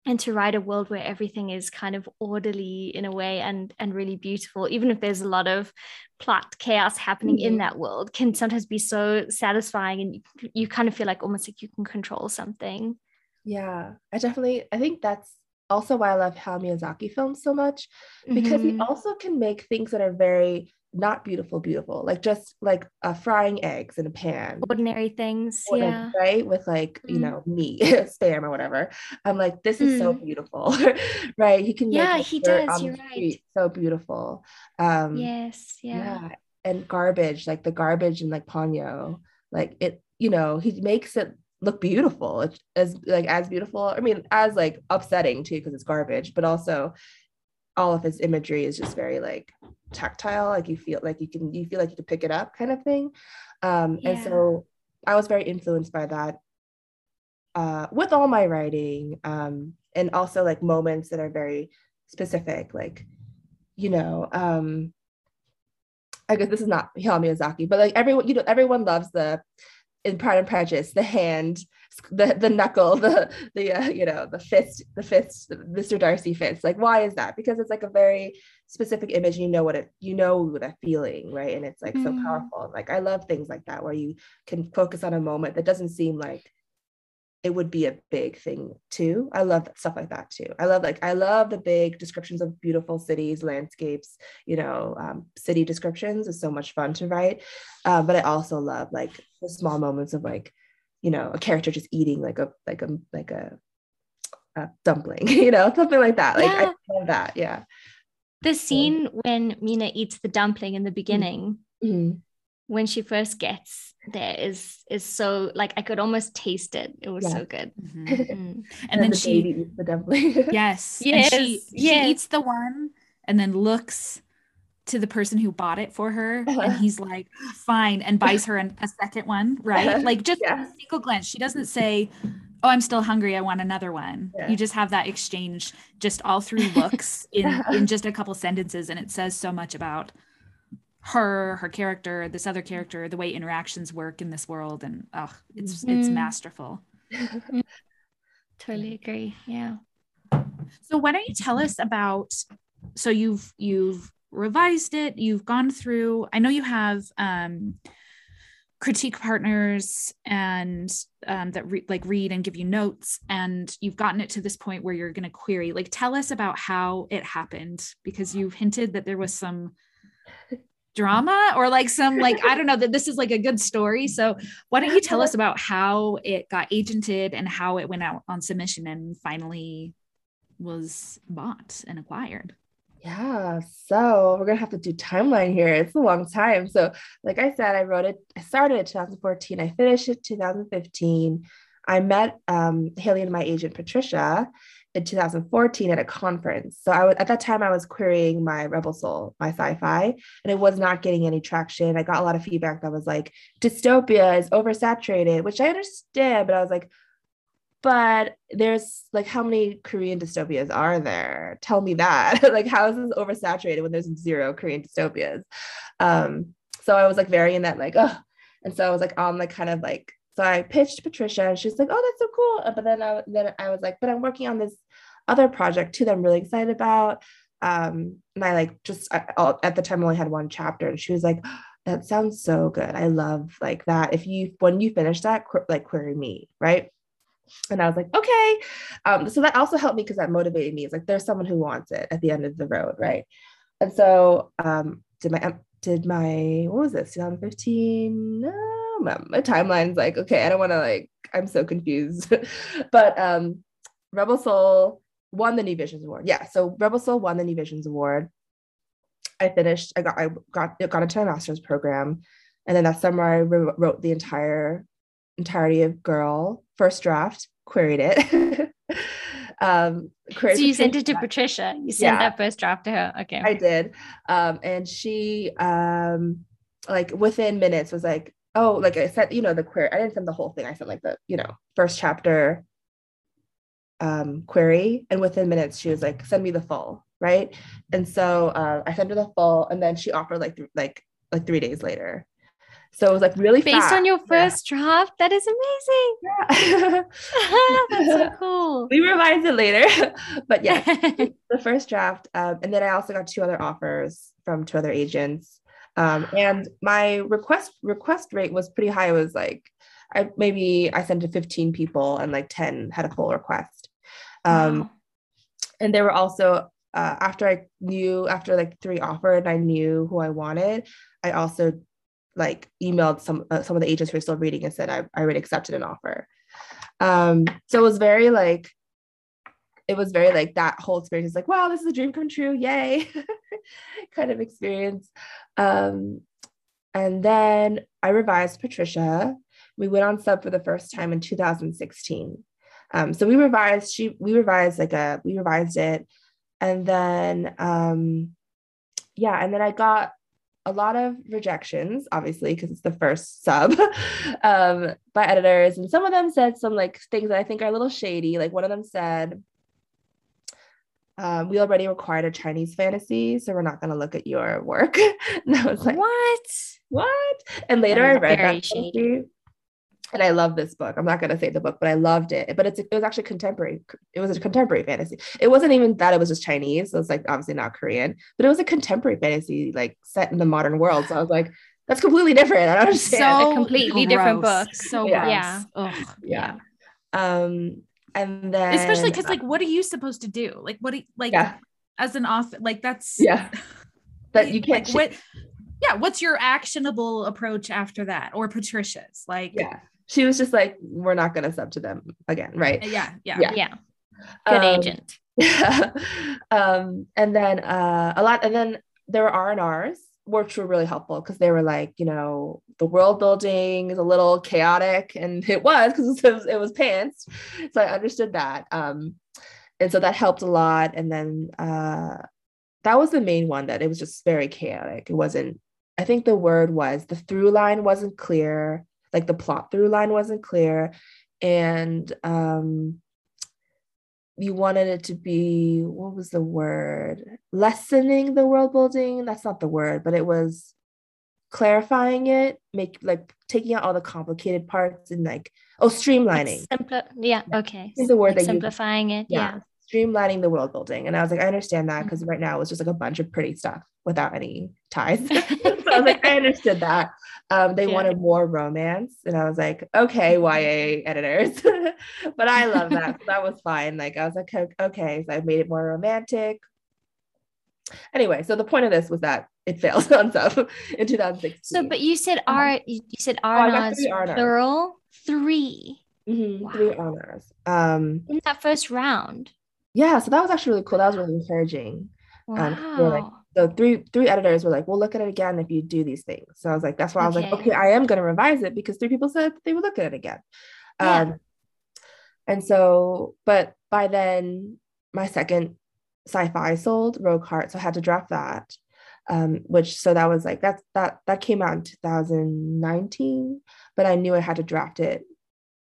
and to write a world where everything is kind of orderly in a way and and really beautiful even if there's a lot of plot chaos happening in Mhm. that world can sometimes be so satisfying and you, you kind of feel like almost like you can control something. Yeah, I definitely I think that's also why I love Hayao Miyazaki films so much because he Mhm. also can make things that are very not beautiful, beautiful, like just like uh, frying eggs in a pan, ordinary things or, like, right? With like you Mm. know meat, spam or whatever. I'm like, this is so Mm. beautiful, right? He can make Yeah, he does, you're right. so beautiful. Um, yes yeah, yeah and garbage like the garbage in like ponyo like it you know he makes it look beautiful. It's as like as beautiful i mean as like upsetting too because it's garbage but also all of his imagery is just very like tactile like you feel like you can you feel like you can pick it up kind of thing. Um and so i was very influenced by that uh with all my writing um and also like moments that are very specific like you know um I guess this is not Hayao Miyazaki, but like everyone, you know, everyone loves the in Pride and Prejudice, the hand, the the knuckle, the the uh, you know the fist, the fist, Mr. Darcy fist. Like, why is that? Because it's like a very specific image. And you know what it, you know that feeling, right? And it's like so Mm. powerful. Like I love things like that where you can focus on a moment that doesn't seem like it would be a big thing too. I love stuff like that too. I love like I love the big descriptions of beautiful cities, landscapes, you know, um, city descriptions is so much fun to write. Uh, but I also love like the small moments of like, you know, a character just eating like a like a like a, a dumpling, you know, something like that. Like Yeah. I love that. Yeah. the scene when mina eats the dumpling in the beginning Mhm. when she first gets there is is so like i could almost taste it it was Yeah. so good Mhm. Mm. and then the she baby eats the dumpling. yes Yes, and she, she eats the one and then looks to the person who bought it for her and he's like fine and buys her an, a second one right like just Yeah. a single glance she doesn't say oh i'm still hungry i want another one Yeah. you just have that exchange just all through looks in in just a couple sentences and it says so much about her her character this other character the way interactions work in this world and oh it's it's Mm. masterful. Totally agree yeah. So why don't you tell us about so you've you've revised it, you've gone through, I know you have um critique partners and um, that re- like read and give you notes and you've gotten it to this point where you're going to query. Like tell us about how it happened because you've hinted that there was some drama or like some like i don't know that this is like a good story so why don't you tell us about how it got agented and how it went out on submission and finally was bought and acquired Yeah, so we're gonna have to do timeline here. It's a long time. So, like I said, I wrote it. I started it 2014. I finished it 2015. I met um, Hayley and my agent Patricia, in 2014 at a conference. So I was at that time I was querying my Rebel Seoul, my sci-fi, and it was not getting any traction. I got a lot of feedback that was like dystopia is oversaturated, which I understand, but I was like, but there's like how many Korean dystopias are there? Tell me that. like how is this oversaturated when there's zero Korean dystopias? Um, so I was like very in that like, oh, and so I was like on the kind of like so I pitched Patricia and she's like, oh, that's so cool. But then I then I was like, but I'm working on this other project too that I'm really excited about. Um, and I like just I, at the time only had one chapter, and she was like, that sounds so good. I love like that. If you when you finish that, qu- like query me, right? And I was like, okay. Um, so that also helped me because that motivated me. It's like there's someone who wants it at the end of the road, right? And so um, did my did my what was this 2015? No, my timeline's like okay. I don't want to like. I'm so confused. but um, Rebel Seoul won the New Visions Award. Yeah, so Rebel Seoul won the New Visions Award. I finished. I got. I got. Got into my master's program, and then that summer I re- wrote the entire entirety of Girl first draft. Queried it. um, so you sent it to Patricia. You sent yeah, that first draft to her. Okay. I did, um, and she um, like within minutes was like, oh, like I said, you know, the query. I didn't send the whole thing. I sent like the you know first chapter um, query, and within minutes she was like, "Send me the full." Right, and so uh, I sent her the full, and then she offered like th- like like three days later. So it was like really based fast. on your first yeah. draft. That is amazing. Yeah. That's so cool. We revised it later, but yeah, the first draft, um, and then I also got two other offers from two other agents. Um, and my request request rate was pretty high. It was like I maybe I sent to 15 people and like 10 had a full request. Um, wow. And there were also uh, after I knew after like three offered, I knew who I wanted. I also like emailed some uh, some of the agents who are still reading and said I, I already accepted an offer. Um, so it was very like it was very like that whole experience is like wow this is a dream come true yay kind of experience um, and then i revised patricia we went on sub for the first time in 2016. Um, so we revised, she we revised like a we revised it. And then um yeah, and then I got a lot of rejections, obviously, because it's the first sub um, by editors. And some of them said some like things that I think are a little shady. Like one of them said, um, we already required a Chinese fantasy, so we're not going to look at your work. and I was like, what? What? And later I read that shady and I love this book. I'm not going to say the book, but I loved it. But it's it was actually contemporary. It was a contemporary fantasy. It wasn't even that it was just Chinese. So it's like obviously not Korean, but it was a contemporary fantasy, like set in the modern world. So I was like, that's completely different. I don't understand. So a completely gross. different book. So yeah, yeah. yeah. yeah. Um, and then especially because like, what are you supposed to do? Like, what do you, like yeah. as an author? Like that's yeah. That you can't. Like, what, yeah what's your actionable approach after that or patricia's like yeah she was just like, we're not going to sub to them again. Right. Yeah. Yeah. Yeah. yeah. Good um, agent. Yeah. um, and then uh, a lot, and then there were R and R's, which were really helpful because they were like, you know, the world building is a little chaotic, and it was because it was, it was pants. So I understood that. Um, and so that helped a lot. And then uh, that was the main one that it was just very chaotic. It wasn't, I think the word was the through line wasn't clear like the plot through line wasn't clear. And um you wanted it to be what was the word? Lessening the world building? That's not the word but it was clarifying it make like taking out all the complicated parts and like oh streamlining. Simpli- yeah okay. Is the word like simplifying it yeah. yeah. Streamlining the world building. And i was like i understand that because mm-hmm. right now it's just like a bunch of pretty stuff without any ties. So i was like i understood that um, they yeah. wanted more romance, and I was like, okay, YA editors, but I love that. So that was fine. Like I was like, okay, so I made it more romantic. Anyway, so the point of this was that it failed on stuff in 2016. So, but you said R, uh-huh. you said R oh, plural, 3 mm-hmm, wow. Three honors. Um, in that first round. Yeah, so that was actually really cool. That was really encouraging. Wow. Um, like, so three three editors were like, "We'll look at it again if you do these things." So I was like, "That's why okay. I was like, okay, I am going to revise it because three people said they would look at it again." Yeah. Um, and so, but by then, my second sci-fi sold Rogue Heart, so I had to draft that. Um, which so that was like that's that that came out in 2019, but I knew I had to draft it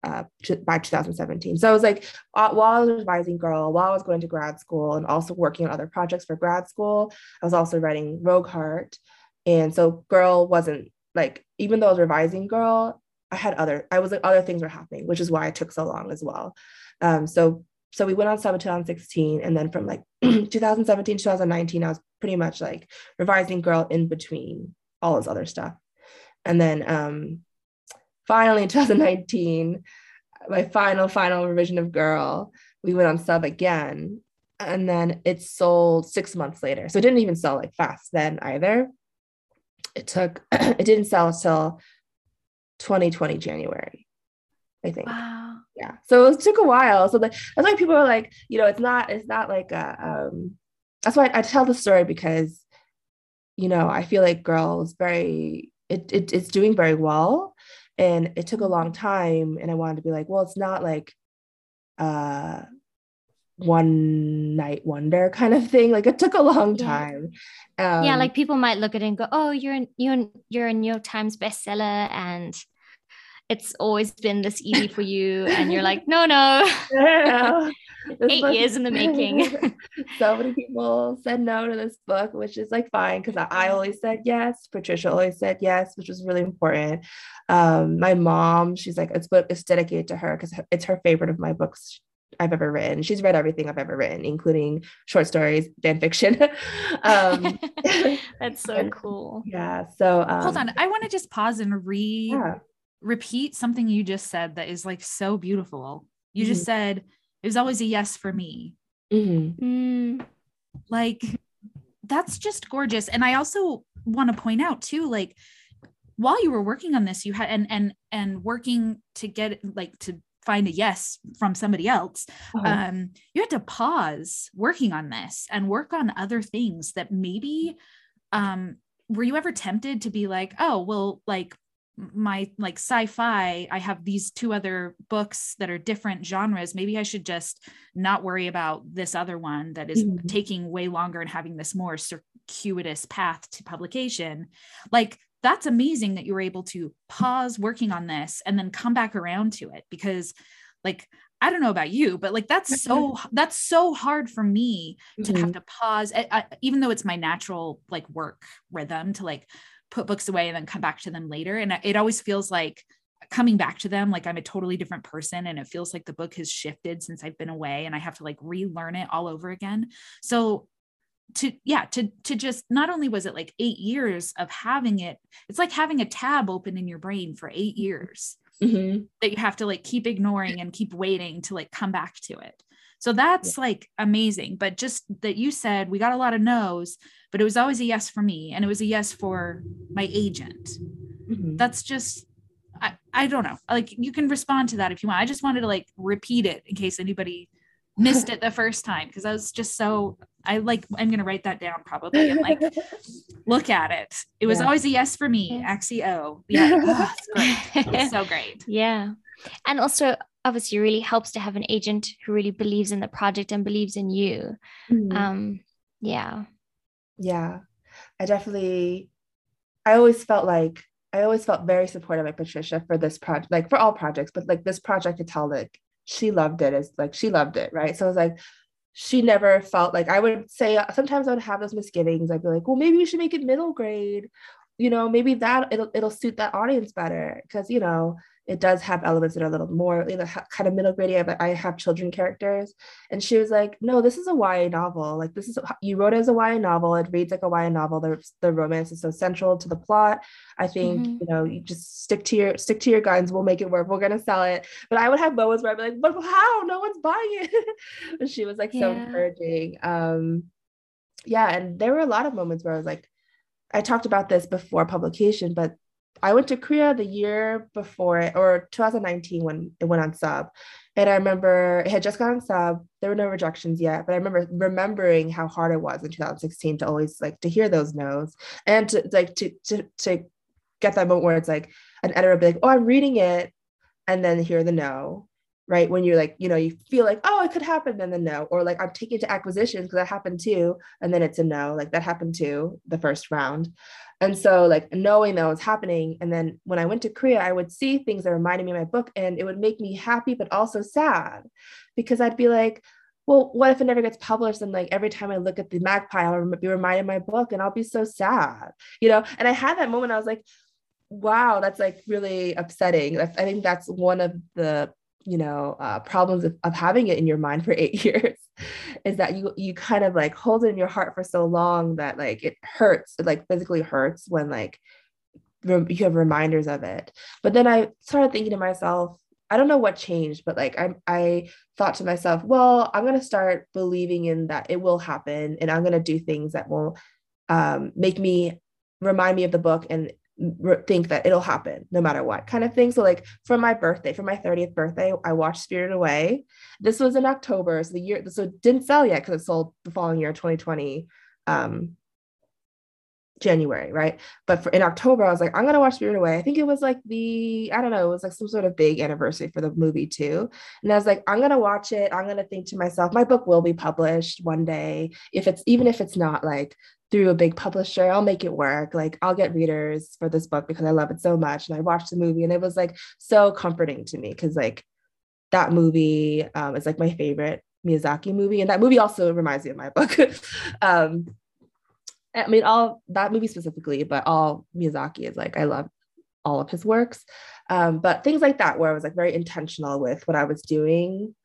uh, by 2017. So I was like, uh, while I was revising Girl, while I was going to grad school and also working on other projects for grad school, I was also writing Rogue Heart. And so Girl wasn't like, even though I was revising Girl, I had other, I was like, other things were happening, which is why it took so long as well. Um, so so we went on in 2016 and then from like 2017 2019 i was pretty much like revising girl in between all this other stuff and then um finally in 2019 my final final revision of girl we went on sub again and then it sold six months later. So it didn't even sell like fast then either. It took it didn't sell until 2020 january i think. Wow. yeah. So it took a while. So the, that's why people are like you know it's not it's not like a um that's why I, I tell the story because you know i feel like girls very it, it it's doing very well and it took a long time and i wanted to be like well it's not like uh one night wonder kind of thing like it took a long Yeah. time um, yeah, like people might look at it and go, "Oh, you're an, you're you're a New York Times bestseller, and it's always been this easy for you." And you're like, "No, no, I don't know. This eight book- years in the making." so many people said no to this book, which is like fine because I, I always said yes. Patricia always said yes, which was really important. Um, my mom, she's like, it's book it's dedicated to her because it's her favorite of my books I've ever written. She's read everything I've ever written, including short stories, fan fiction. um, That's so and- cool. yeah. So um, Hold on. I want to just pause and re Yeah. repeat something you just said that is like so beautiful. You just Mhm. said it was always a yes for me. mhm, Mm, Like that's just gorgeous. And I also want to point out too, like while you were working on this, you had and and and working to get like to find a yes from somebody else uh-huh. um, you had to pause working on this and work on other things that maybe um, were you ever tempted to be like oh well like my like sci-fi i have these two other books that are different genres maybe i should just not worry about this other one that is Mhm. taking way longer and having this more circuitous path to publication like that's amazing that you were able to pause working on this and then come back around to it because like i don't know about you but like that's so that's so hard for me to have Mhm. to pause I, I- even though it's my natural like work rhythm to like put books away and then come back to them later and it always feels like coming back to them like i'm a totally different person and it feels like the book has shifted since i've been away and i have to like relearn it all over again so to yeah to to just not only was it like 8 years of having it it's like having a tab open in your brain for 8 years Mhm. that you have to like keep ignoring and keep waiting to like come back to it. So that's like amazing. But just that you said we got a lot of no's, but it was always a yes for me and it was a yes for my agent. Mhm. That's just I, I don't know. Like you can respond to that if you want. I just wanted to like repeat it in case anybody missed it the first time because I was just so I like I'm gonna write that down probably and like look at it. It was Yeah. always a yes for me. Yeah. Axio. Yeah. Oh, it's great. It's so great. yeah. And also, obviously, it really helps to have an agent who really believes in the project and believes in you. Mhm. Um, yeah. Yeah. I definitely i always felt like i always felt very supportive by patricia for this project like for all projects but like this project to tell like she loved it like she loved it right? So it was like she never felt like i would say uh, sometimes i would have those misgivings i'd be like well maybe we should make it middle grade you know maybe that it'll it'll suit that audience better. Because you know it does have elements that are a little more you know kind of middle grade but i have children characters. And she was like no this is a ya novel. Like this is you wrote it as a ya novel. It reads like a ya novel. The, the romance is so central to the plot. I think Mhm. you know you just stick to your stick to your guns. We'll make it work. We're gonna sell it. But i would have moments where i'd be like but how? No one's buying it. But she was like so Yeah. encouraging. Um yeah and there were a lot of moments where i was like i talked about this before publication but I went to Korea the year before it, or 2019 when it went on sub. And I remember it had just gone on sub. There were no rejections yet, but I remember remembering how hard it was in 2016 to always like to hear those no's and to like to to to get that moment where it's like an editor be like, oh, I'm reading it, and then hear the no. right? When you're like, you know, you feel like, oh, it could happen, then the no, or like I'm taking to acquisitions because that happened too, and then it's a no, like that happened too the first round. And so, like knowing that was happening, and then when I went to Korea, I would see things that reminded me of my book, and it would make me happy, but also sad, because I'd be like, well, what if it never gets published? And like every time I look at the magpie, I'll be reminded of my book, and I'll be so sad, you know. And I had that moment. I was like, wow, that's like really upsetting. I think that's one of the you know uh, problems of, of having it in your mind for eight years is that you you kind of like hold it in your heart for so long that like it hurts it like physically hurts when like you have reminders of it. But then i started thinking to myself i don't know what changed but like i i thought to myself well i'm going to start believing in that it will happen and i'm going to do things that will um, make me remind me of the book and think that it'll happen no matter what kind of thing. So like for my birthday, for my 30th birthday, I watched Spirited Away. This was in October. So the year, so it didn't sell yet because it sold the following year, 2020, um, January, right? But for in October, I was like, I'm gonna watch Spirited Away. I think it was like the, I don't know, it was like some sort of big anniversary for the movie too. And I was like, I'm gonna watch it. I'm gonna think to myself, my book will be published one day. If it's even if it's not like through a big publisher. I'll make it work. Like I'll get readers for this book because I love it so much. And I watched the movie and it was like so comforting to me because like that movie um, is like my favorite Miyazaki movie. And that movie also reminds me of my book. um, I mean, all that movie specifically, but all Miyazaki is like, I love all of his works. Um, but things like that, where I was like very intentional with what I was doing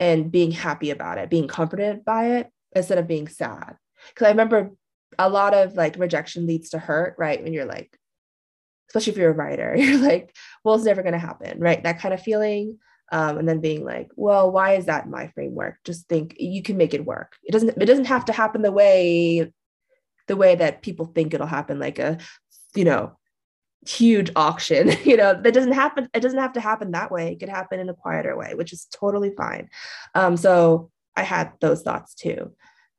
and being happy about it, being comforted by it instead of being sad. Because I remember a lot of like rejection leads to hurt, right? When you're like, especially if you're a writer, you're like, well, it's never going to happen, right? That kind of feeling. Um, and then being like, well, why is that my framework? Just think you can make it work. It doesn't, it doesn't have to happen the way, the way that people think it'll happen, like a, you know, huge auction, you know, that doesn't happen. It doesn't have to happen that way. It could happen in a quieter way, which is totally fine. Um, so I had those thoughts too.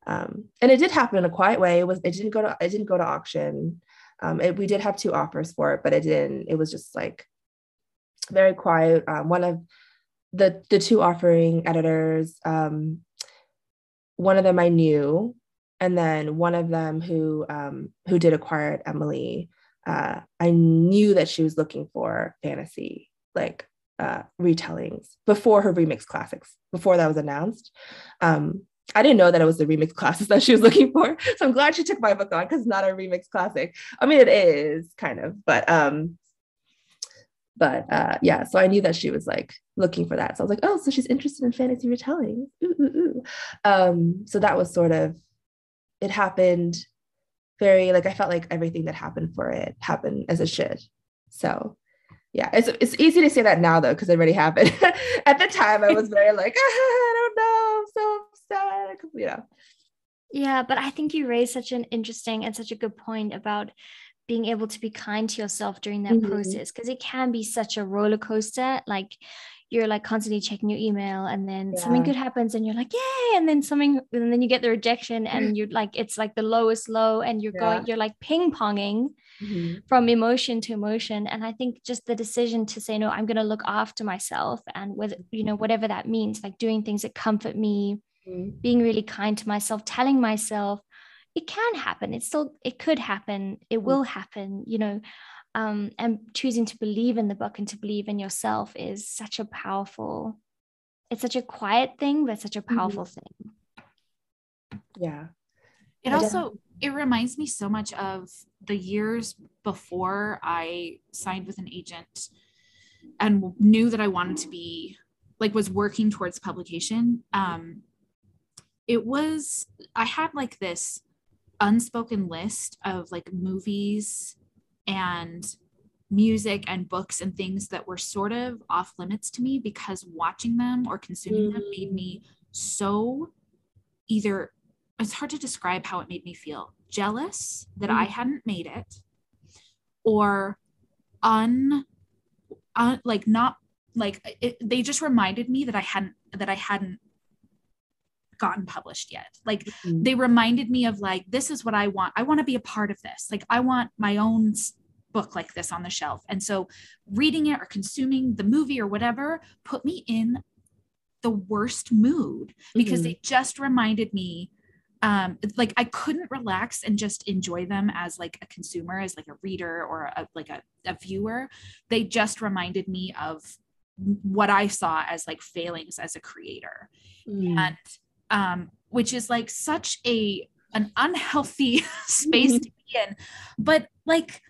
Um, and it did happen in a quiet way. It was it didn't go to it didn't go to auction. Um, it, we did have two offers for it, but it didn't. It was just like very quiet. Um, one of the the two offering editors, um, one of them I knew, and then one of them who um, who did acquire it, Emily. Uh, I knew that she was looking for fantasy like uh, retellings before her remix classics before that was announced. Um, I didn't know that it was the remix classes that she was looking for. So I'm glad she took my book on because it's not a remix classic. I mean, it is kind of, but um, but uh, yeah. So I knew that she was like looking for that. So I was like, oh, so she's interested in fantasy retelling. Ooh, ooh, ooh. Um, so that was sort of it happened very like I felt like everything that happened for it happened as it should. So yeah, it's it's easy to say that now though because it already happened. At the time, I was very like, ah, I don't know, I'm so upset, you know. Yeah, but I think you raised such an interesting and such a good point about being able to be kind to yourself during that mm-hmm. process because it can be such a roller coaster. Like you're like constantly checking your email and then yeah. something good happens and you're like yay and then something and then you get the rejection and you're like it's like the lowest low and you're yeah. going you're like ping ponging mm-hmm. from emotion to emotion and i think just the decision to say no i'm going to look after myself and with you know whatever that means like doing things that comfort me mm-hmm. being really kind to myself telling myself it can happen it still it could happen it mm-hmm. will happen you know um, and choosing to believe in the book and to believe in yourself is such a powerful it's such a quiet thing but such a mm-hmm. powerful mm-hmm. thing yeah it also it reminds me so much of the years before i signed with an agent and knew that i wanted to be like was working towards publication um it was i had like this unspoken list of like movies and music and books and things that were sort of off limits to me because watching them or consuming mm. them made me so either it's hard to describe how it made me feel jealous that mm. I hadn't made it or un, un like not like it, they just reminded me that I hadn't that I hadn't gotten published yet. Like mm-hmm. they reminded me of like this is what I want. I want to be a part of this. Like I want my own book like this on the shelf. And so reading it or consuming the movie or whatever put me in the worst mood because Mhm. it just reminded me um like I couldn't relax and just enjoy them as like a consumer as like a reader or a, like a, a viewer they just reminded me of what I saw as like failings as a creator Mm. and um which is like such a an unhealthy space to be in. But like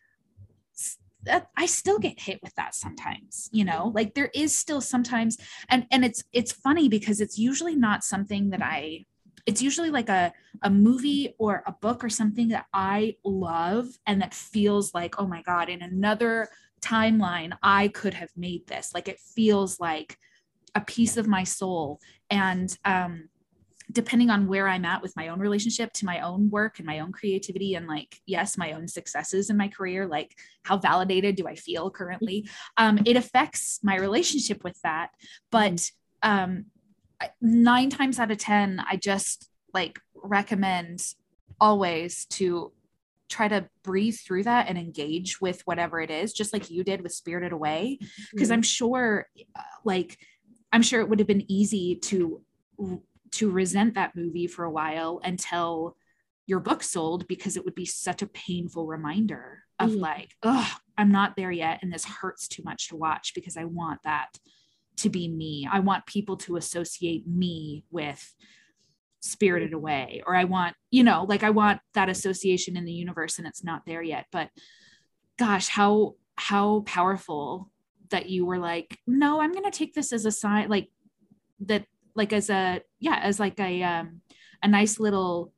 I still get hit with that sometimes you know? Like there is still sometimes and and it's it's funny because it's usually not something that I it's usually like a a movie or a book or something that I love and that feels like oh my god in another timeline I could have made this. Like it feels like a piece of my soul. And um depending on where I'm at with my own relationship to my own work and my own creativity and like yes my own successes in my career like how validated do I feel currently? Um it affects my relationship with that but um 9 times out of 10 I just like recommend always to try to breathe through that and engage with whatever it is just like you did with spirited away. Because i'm sure uh, like i'm sure it would have been easy to to resent that movie for a while until your book sold because it would be such a painful reminder of Mhm. like oh i'm not there yet and this hurts too much to watch because i want that to be me i want people to associate me with spirited away or i want you know like i want that association in the universe and it's not there yet but gosh how how powerful that you were like no i'm going to take this as a sign like that like as a yeah as like a um a nice little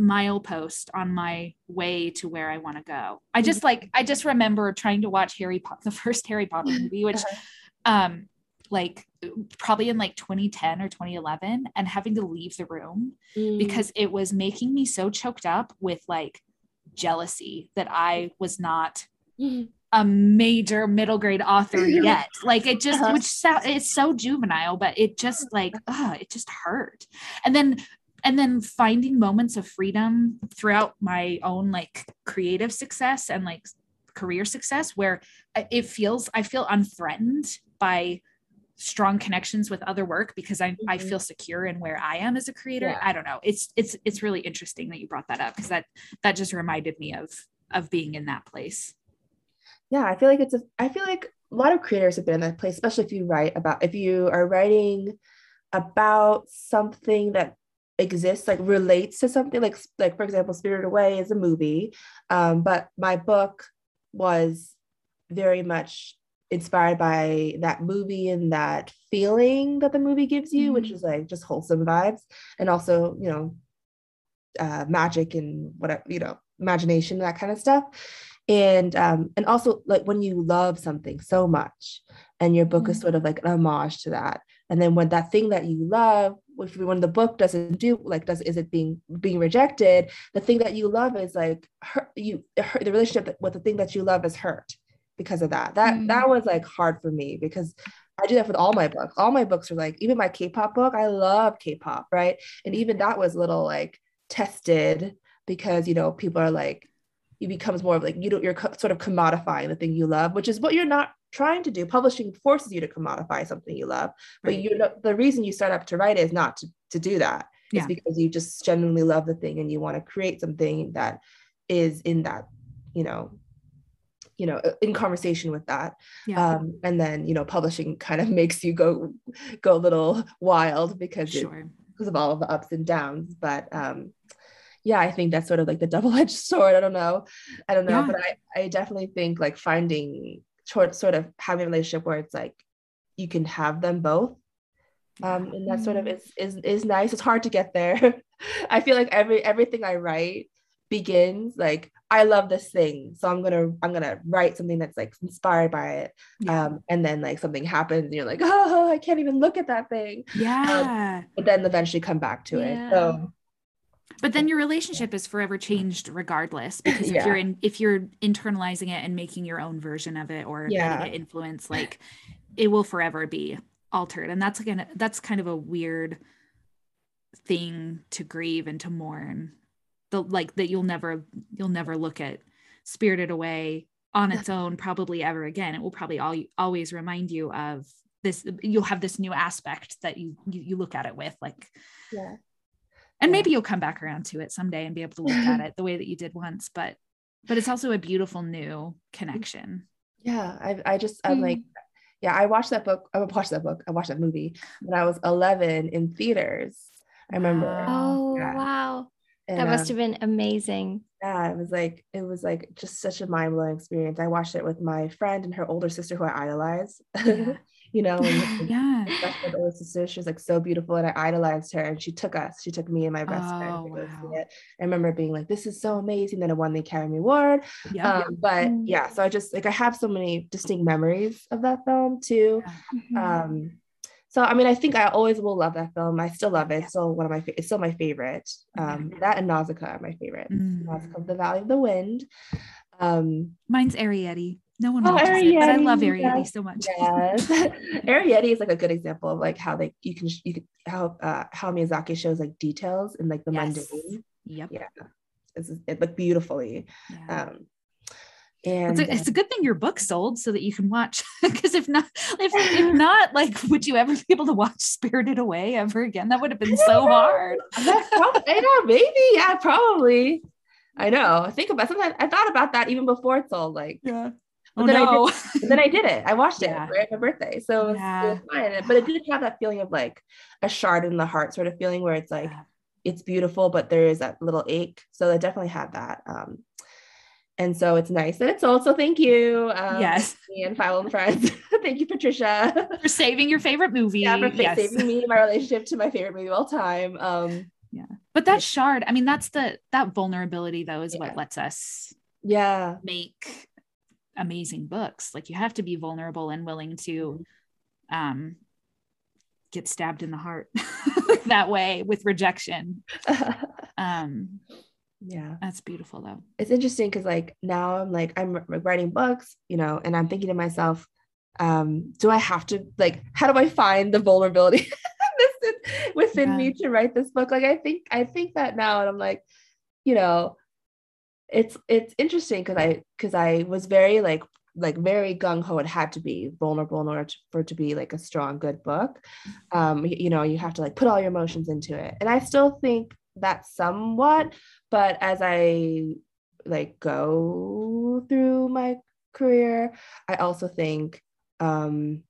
milepost on my way to where i want to go i just like i just remember trying to watch harry potter the first harry potter movie which um like probably in like 2010 or 2011 and having to leave the room Mm. because it was making me so choked up with like jealousy that I was not Mhm. A major middle grade author yet. Like it just, Uh-huh. which so, it's so juvenile, but it just like, oh, it just hurt. And then, and then finding moments of freedom throughout my own like creative success and like career success where it feels, I feel unthreatened by strong connections with other work because I, I Mhm. feel secure in where I am as a creator. Yeah. I don't know. It's it's it's really interesting that you brought that up because that that just reminded me of of being in that place. Yeah i feel like it's a i feel like a lot of creators have been in that place especially if you write about if you are writing about something that exists like relates to something like like for example spirited away is a movie um, but my book was very much inspired by that movie and that feeling that the movie gives you which Mhm. is like just wholesome vibes and also you know uh, magic and whatever you know imagination that kind of stuff and um and also like when you love something so much and your book is Mhm. sort of like an homage to that and then when that thing that you love if when the book doesn't do like does is it being being rejected the thing that you love is like hurt you hurt, the relationship with the thing that you love is hurt because of that that Mm. that was like hard for me because I do that with all my books. All my books are like, even my K-pop book, I love K-pop, right? And even that was a little like tested because you know people are like, it becomes more of like you don't you're co- sort of commodifying the thing you love, which is what you're not trying to do. Publishing forces you to commodify something you love, but Right. you know the reason you start up to write is not to, to do that. It's because you just genuinely love the thing and you want to create something that is in that, you know, you know, in conversation with that Yeah. um, and then you know publishing kind of makes you go go a little wild because it, because of all of the ups and downs but um yeah i think that's sort of like the double-edged sword i don't know i don't know Yeah. but i i definitely think like finding sort sort of having a relationship where it's like you can have them both um and that sort of Mm. is is is nice it's hard to get there i feel like every everything i write begins like i love this thing so i'm gonna i'm gonna write something that's like inspired by it Yeah. um and then like something happens and you're like oh i can't even look at that thing yeah. but then eventually come back to Yeah. it so but then your relationship is forever changed regardless because if Yeah. you're in if you're internalizing it and making your own version of it or Yeah. letting it influence like it will forever be altered and that's again that's kind of a weird thing to grieve and to mourn the like that you'll never you'll never look at spirited away on its own probably ever again it will probably all, always remind you of this you'll have this new aspect that you you, you look at it with like Yeah. And maybe you'll come back around to it someday and be able to look at it the way that you did once but but it's also a beautiful new connection Yeah. I, I just, I'm Mm. like, yeah, I watched that book. I watched that book. I watched that movie when I was 11 in theaters. I remember. Oh, Yeah. wow. And, That must um, have been amazing. yeah, it was like, it was like just such a mind blowing experience. I watched it with my friend and her older sister who I idolize. Yeah. you know, you- yeah that's sister. She was like so beautiful, and I idolized her. And she took us. She took me and my best friend Oh, to go see it. I remember being like, "This is so amazing!" Then it won the Academy Award. yeah Um, but yeah, so I just like I have so many distinct memories of that film too. Mhm. Um, so I mean, I think I always will love that film. I still love it. It's still one of my. fa- It's still my favorite. Um, that and Nausicaa are my favorite. Mm. Nausicaa of the Valley of the Wind. Um, mine's Arrietty no one Oh, watches it but i love Arrietty so much Yes, Arrietty is like a good example of like how they you can you can how uh how Miyazaki shows like details in like the Yes. mundane. yep Yeah, it's it like beautifully. yeah. Um, and it's a, it's a good thing your book sold so that you can watch because if not if, if not like would you ever be able to watch spirited away ever again that would have been so hard probably, I know, maybe, yeah, probably. I know. Think about sometimes I thought about that even before it sold. Like, yeah But oh then I no but then I did it. I watched it Yeah. right at my birthday, so it was, it was fine. But it did have that feeling of like a shard in the heart sort of feeling, where it's like Yeah. it's beautiful, but there is that little ache. So I definitely had that. Um, and so it's nice that it's also thank you, um, Yes. me and Philo and friends. thank you, Patricia. for saving your favorite movie yeah, for yes. saving me my relationship to my favorite movie of all time. Um, yeah. but that shard i mean that's the that vulnerability though is Yeah. what lets us yeah, make amazing books like you have to be vulnerable and willing to um get stabbed in the heart that way with rejection um yeah. that's beautiful though It's interesting because like now I'm like I'm writing books, you know, and I'm thinking to myself, um, do I have to like how do I find the vulnerability within, within Yeah. me to write this book? Like I think I think that now, and I'm like, you know, it's it's interesting because I because I was very like like very gung ho. It had to be vulnerable in order to, for it to be like a strong good book. Um, y- you know, you have to like put all your emotions into it, and I still think that somewhat. But as I like go through my career, I also think um,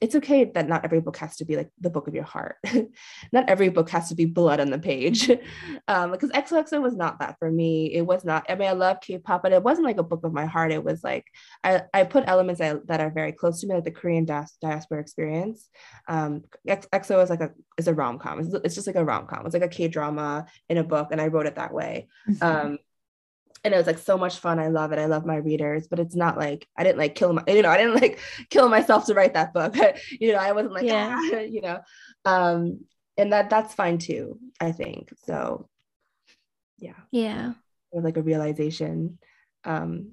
it's okay that not every book has to be like the book of your heart. not every book has to be blood on the page. um, because XOXO was not that for me. It was not. I mean, I love K-pop, but it wasn't like a book of my heart. It was like I, I put elements that, that are very close to me, like the Korean dias- diaspora experience. Um, X- EXO is like a is a rom com. It's, it's just like a rom com. It's like a K drama in a book, and I wrote it that way um and it was like so much fun i love it i love my readers but it's not like i didn't like kill my you know i didn't like kill myself to write that book you know i wasn't like Yeah. "Ah," you know um and that that's fine too i think so yeah Yeah. or like a realization um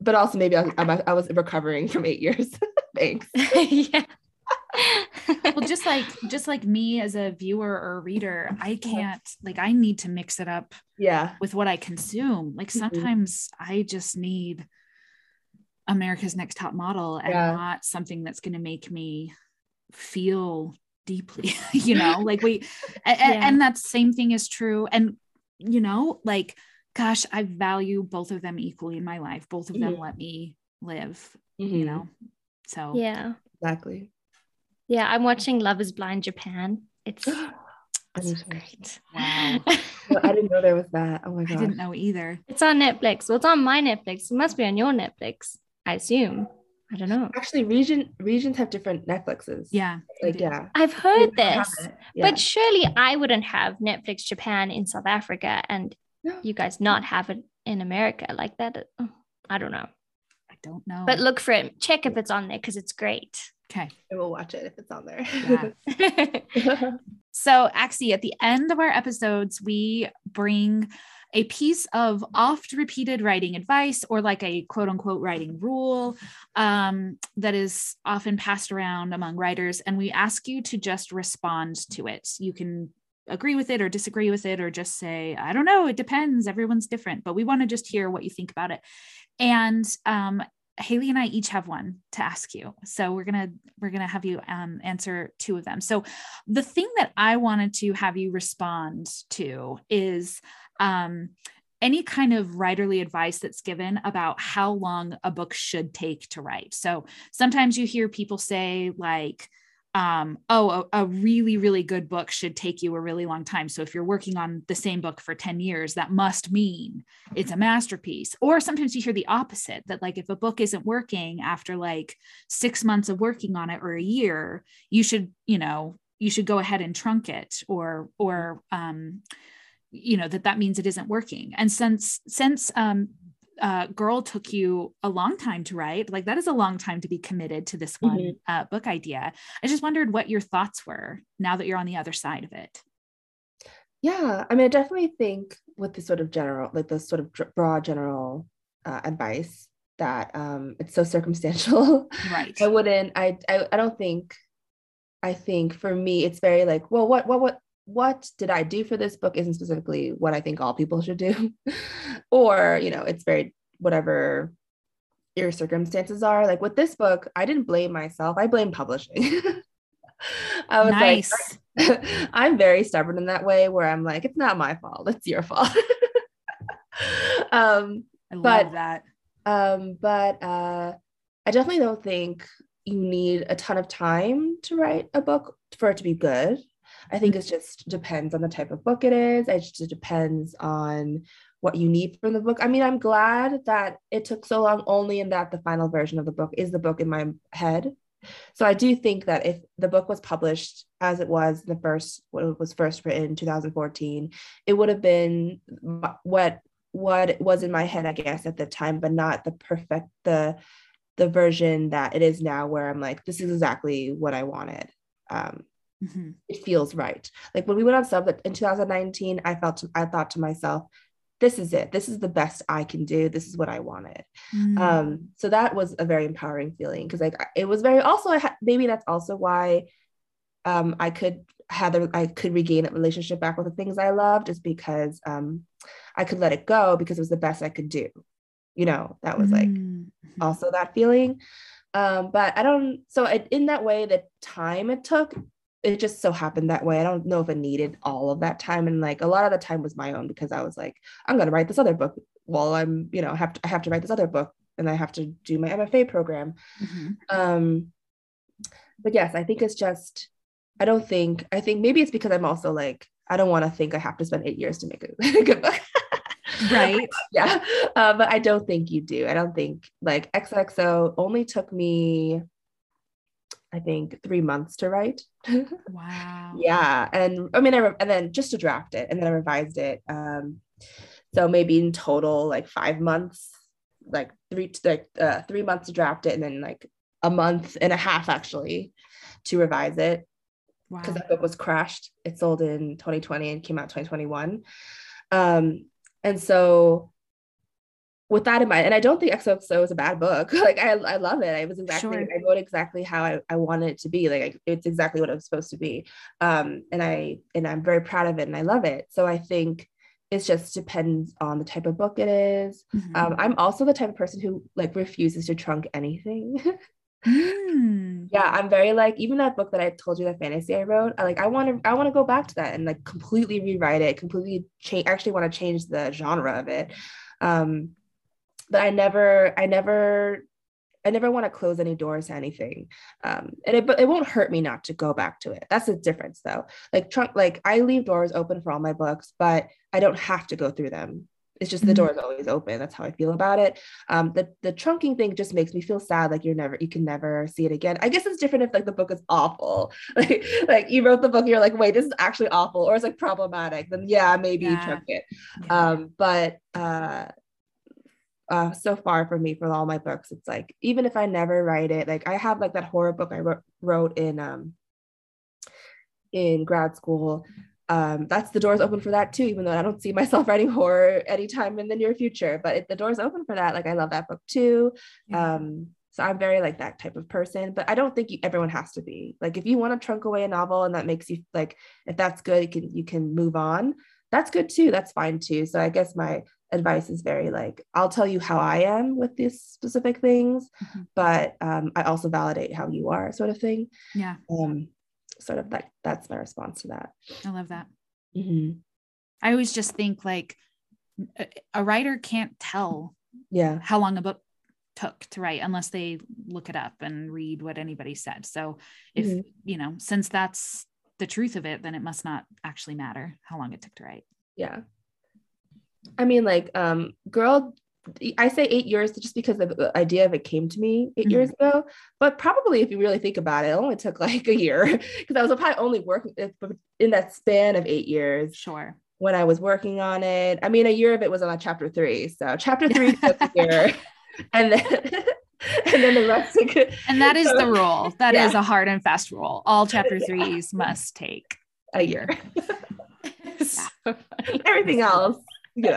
but also maybe I, I, I was recovering from eight years thanks yeah. Well just like just like me as a viewer or reader i can't like i need to mix it up yeah with what i consume like Mhm. sometimes i just need america's next top model and Yeah. not something that's going to make me feel deeply you know like we a- a- Yeah. and that same thing is true and you know like gosh i value both of them equally in my life both of them Mhm. let me live Mhm. you know so Yeah. exactly Yeah. I'm watching Love is Blind Japan. It's I it's so great. Wow. Well, I didn't know there was that. Oh my god. i didn't know either It's on Netflix. Well, it's on my Netflix. It must be on your Netflix, I assume. I don't know. Actually, region regions have different Netflixes. yeah Like yeah. I've heard this. Yeah. but surely I wouldn't have Netflix Japan in South Africa and No. you guys not have it in America like that. uh, I don't know. i don't know But look for it. Check if it's on there because it's great. Okay I will watch it if it's on there. Yeah. So, Axie, at the end of our episodes, we bring a piece of oft repeated writing advice or like a quote unquote writing rule um, that is often passed around among writers. And we ask you to just respond to it. You can agree with it or disagree with it or just say, I don't know, it depends. Everyone's different. But we want to just hear what you think about it. And um, Hayley and I each have one to ask you. So we're gonna we're gonna have you um, answer two of them. So the thing that I wanted to have you respond to is um, any kind of writerly advice that's given about how long a book should take to write. So sometimes you hear people say like um, oh, a, a, really, really good book should take you a really long time. So if you're working on the same book for 10 years, that must mean it's a masterpiece. Or sometimes you hear the opposite that, like, if a book isn't working after like six months of working on it or a year, you should, you know, you should go ahead and trunk it or, or, um, you know that that means it isn't working and since since um uh, girl took you a long time to write. Like that is a long time to be committed to this one mm-hmm. uh, book idea. I just wondered what your thoughts were now that you're on the other side of it. Yeah i mean i definitely think with the sort of general like the sort of broad general uh, advice that um it's so circumstantial right. I wouldn't I, I i don't think i think for me it's very like well what what what what did I do for this book isn't specifically what I think all people should do. or, you know, it's very whatever your circumstances are. Like with this book, I didn't blame myself, I blame publishing. I was nice. like, I'm very stubborn in that way where I'm like, it's not my fault, it's your fault. um, I love but, that. Um, but uh, I definitely don't think you need a ton of time to write a book for it to be good. I think it just depends on the type of book it is. It just depends on what you need from the book. I mean, I'm glad that it took so long only in that the final version of the book is the book in my head. So I do think that if the book was published as it was the first when it was first written in 2014, it would have been what what was in my head, I guess, at the time, but not the perfect the the version that it is now, where I'm like, this is exactly what I wanted. Um, mm-hmm. it feels right. Like when we went on sub in 2019, I felt I thought to myself, this is it. This is the best I can do. This is what I wanted. Mm. Um, so that was a very empowering feeling because like it was very also ha- maybe that's also why um, I could have the, I could regain that relationship back with the things I loved is because um, I could let it go because it was the best I could do. You know, that was like mm-hmm. also that feeling. Um, but I don't. So it, in that way, the time it took it just so happened that way. I don't know if it needed all of that time. And like a lot of the time was my own because I was like, I'm gonna write this other book while I'm, you know, have to I have to write this other book and I have to do my MFA program. Mm-hmm. Um, but yes, I think it's just I don't think I think maybe it's because I'm also like I don't want to think I have to spend eight years to make a, good book. right. yeah. Uh, but I don't think you do. I don't think like XOXO only took me I think three months to write. Wow. yeah, and I mean, I re- and then just to draft it, and then I revised it. Um, so maybe in total, like five months, like three like uh, three months to draft it, and then like a month and a half actually to revise it. Because wow. that book was crashed. It sold in 2020 and came out 2021. Um, and so with that in mind, and I don't think XOXO is a bad book. Like I, I love it. I was exactly, sure. I wrote exactly how I, I wanted it to be. Like I, it's exactly what it was supposed to be. Um, and I, and I'm very proud of it and I love it. So I think it just depends on the type of book it is. Mm-hmm. Um, I'm also the type of person who like refuses to trunk anything. mm. Yeah, I'm very like even that book that I told you that fantasy I wrote. I like I want to I want to go back to that and like completely rewrite it, completely change. Actually, want to change the genre of it. Um, but I never, I never, I never want to close any doors to anything. Um, and it, but it won't hurt me not to go back to it. That's the difference though. Like trunk, like I leave doors open for all my books, but I don't have to go through them. It's just the mm-hmm. door is always open. That's how I feel about it. Um, the the trunking thing just makes me feel sad. Like you're never, you can never see it again. I guess it's different if like the book is awful. Like like you wrote the book, you're like, wait, this is actually awful, or it's like problematic. Then yeah, maybe yeah. you trunk it. Yeah. Um, but uh, uh, so far for me for all my books it's like even if i never write it like i have like that horror book i wrote, in um in grad school um that's the doors open for that too even though i don't see myself writing horror anytime in the near future but if the doors open for that like i love that book too yeah. um so i'm very like that type of person but i don't think you, everyone has to be like if you want to trunk away a novel and that makes you like if that's good you can you can move on that's good too. That's fine too. So I guess my advice is very like I'll tell you how I am with these specific things, mm-hmm. but um, I also validate how you are, sort of thing. Yeah. Um, sort of like that's my response to that. I love that. Mm-hmm. I always just think like a writer can't tell yeah how long a book took to write unless they look it up and read what anybody said. So if mm-hmm. you know, since that's the truth of it, then it must not actually matter how long it took to write. Yeah. I mean, like, um, girl, I say eight years just because the idea of it came to me 8 mm-hmm. years ago. But probably, if you really think about it, it only took like a year because I was probably only working in that span of eight years. Sure. When I was working on it, I mean, a year of it was on chapter three. So chapter three took a year, and then and then the rest. and that is so, the rule. That yeah. is a hard and fast rule. All chapter threes yeah. must take a year. so Everything else, you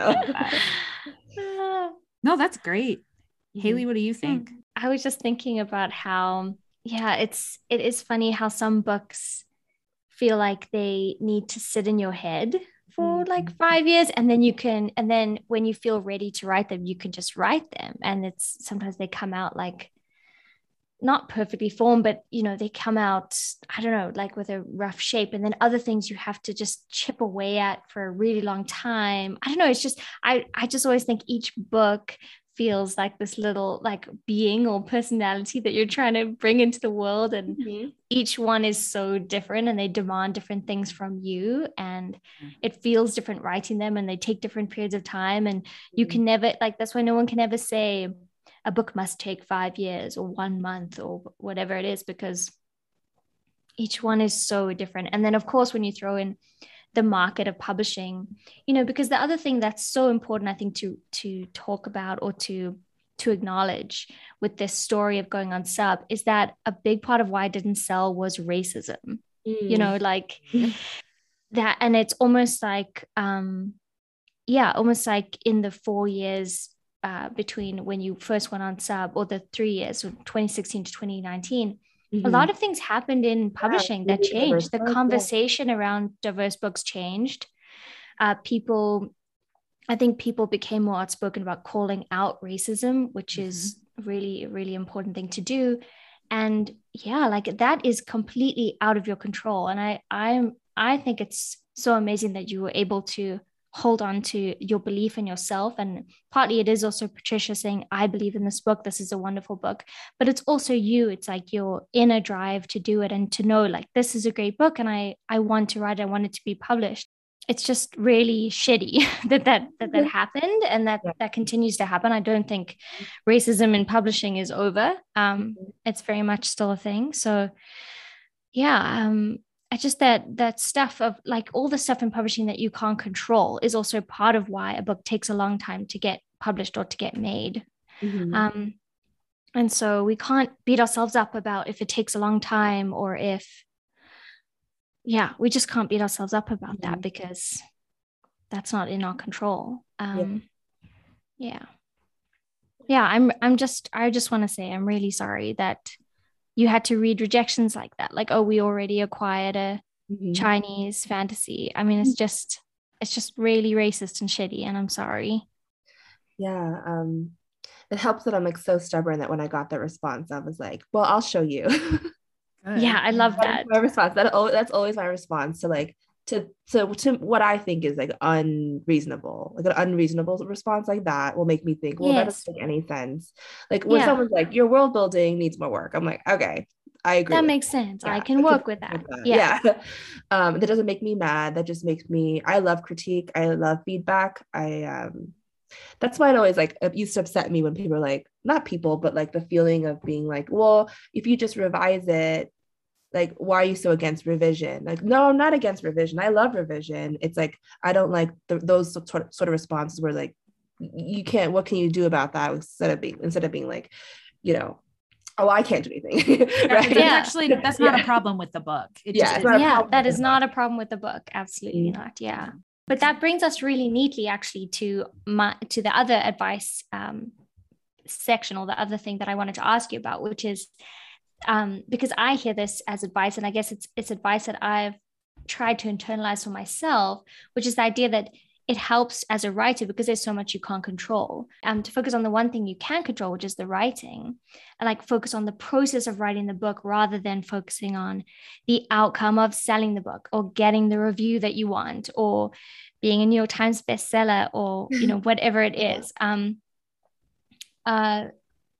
know. no, that's great. Mm-hmm. Hayley, what do you think? I was just thinking about how, yeah, it's it is funny how some books feel like they need to sit in your head for mm-hmm. like five years and then you can and then when you feel ready to write them you can just write them and it's sometimes they come out like not perfectly formed but you know they come out i don't know like with a rough shape and then other things you have to just chip away at for a really long time i don't know it's just i i just always think each book feels like this little like being or personality that you're trying to bring into the world and mm-hmm. each one is so different and they demand different things from you and mm-hmm. it feels different writing them and they take different periods of time and you mm-hmm. can never like that's why no one can ever say a book must take 5 years or 1 month or whatever it is because each one is so different. And then of course when you throw in the market of publishing you know because the other thing that's so important i think to to talk about or to to acknowledge with this story of going on sub is that a big part of why it didn't sell was racism. Mm. you know like that and it's almost like um yeah almost like in the four years uh, between when you first went on sub or the three years so 2016 to 2019 Mm-hmm. A lot of things happened in publishing yeah, that changed. The conversation yeah. around diverse books changed. Uh, people, I think people became more outspoken about calling out racism, which mm-hmm. is really, really important thing to do. And yeah, like that is completely out of your control. And I, I'm, I think it's so amazing that you were able to hold on to your belief in yourself. And partly it is also Patricia saying, I believe in this book. This is a wonderful book. But it's also you. It's like your inner drive to do it and to know like this is a great book and I I want to write, I want it to be published. It's just really shitty that that that, that happened and that that continues to happen. I don't think racism in publishing is over. Um, it's very much still a thing. So yeah, um, I just that that stuff of like all the stuff in publishing that you can't control is also part of why a book takes a long time to get published or to get made. Mm-hmm. Um, and so we can't beat ourselves up about if it takes a long time or if, yeah, we just can't beat ourselves up about mm-hmm. that because that's not in our control. Um, yeah. yeah. Yeah, I'm I'm just I just want to say I'm really sorry that you had to read rejections like that like oh we already acquired a mm-hmm. chinese fantasy. I mean it's mm-hmm. just it's just really racist and shitty and i'm sorry. Yeah um it helps that i'm like so stubborn that when i got that response i was like well i'll show you. Yeah i love that my response. That that's always my response to like to to to what I think is like unreasonable, like an unreasonable response like that will make me think, well, yes. that doesn't make any sense. Like when yeah. someone's like, your world building needs more work, I'm like, okay, I agree. That makes sense. Yeah, I can work with that. that. Yeah. yeah. Um, that doesn't make me mad. That just makes me. I love critique. I love feedback. I um, that's why it always like it used to upset me when people are like, not people, but like the feeling of being like, well, if you just revise it like why are you so against revision? Like no i'm not against revision. I love revision. It's like i don't like the, those sort of, sort of responses where like you can't what can you do about that instead of being instead of being like you know oh i can't do anything. Right? yeah. actually that's not yeah. a problem with the book. It yeah, yeah that is not a problem with the book. Absolutely mm-hmm. not. Yeah. But that brings us really neatly actually to my to the other advice um, section or the other thing that i wanted to ask you about which is um, because I hear this as advice, and I guess it's it's advice that I've tried to internalize for myself, which is the idea that it helps as a writer because there's so much you can't control. Um, to focus on the one thing you can control, which is the writing, and like focus on the process of writing the book rather than focusing on the outcome of selling the book or getting the review that you want or being a New York Times bestseller or you know whatever it is. Um, uh,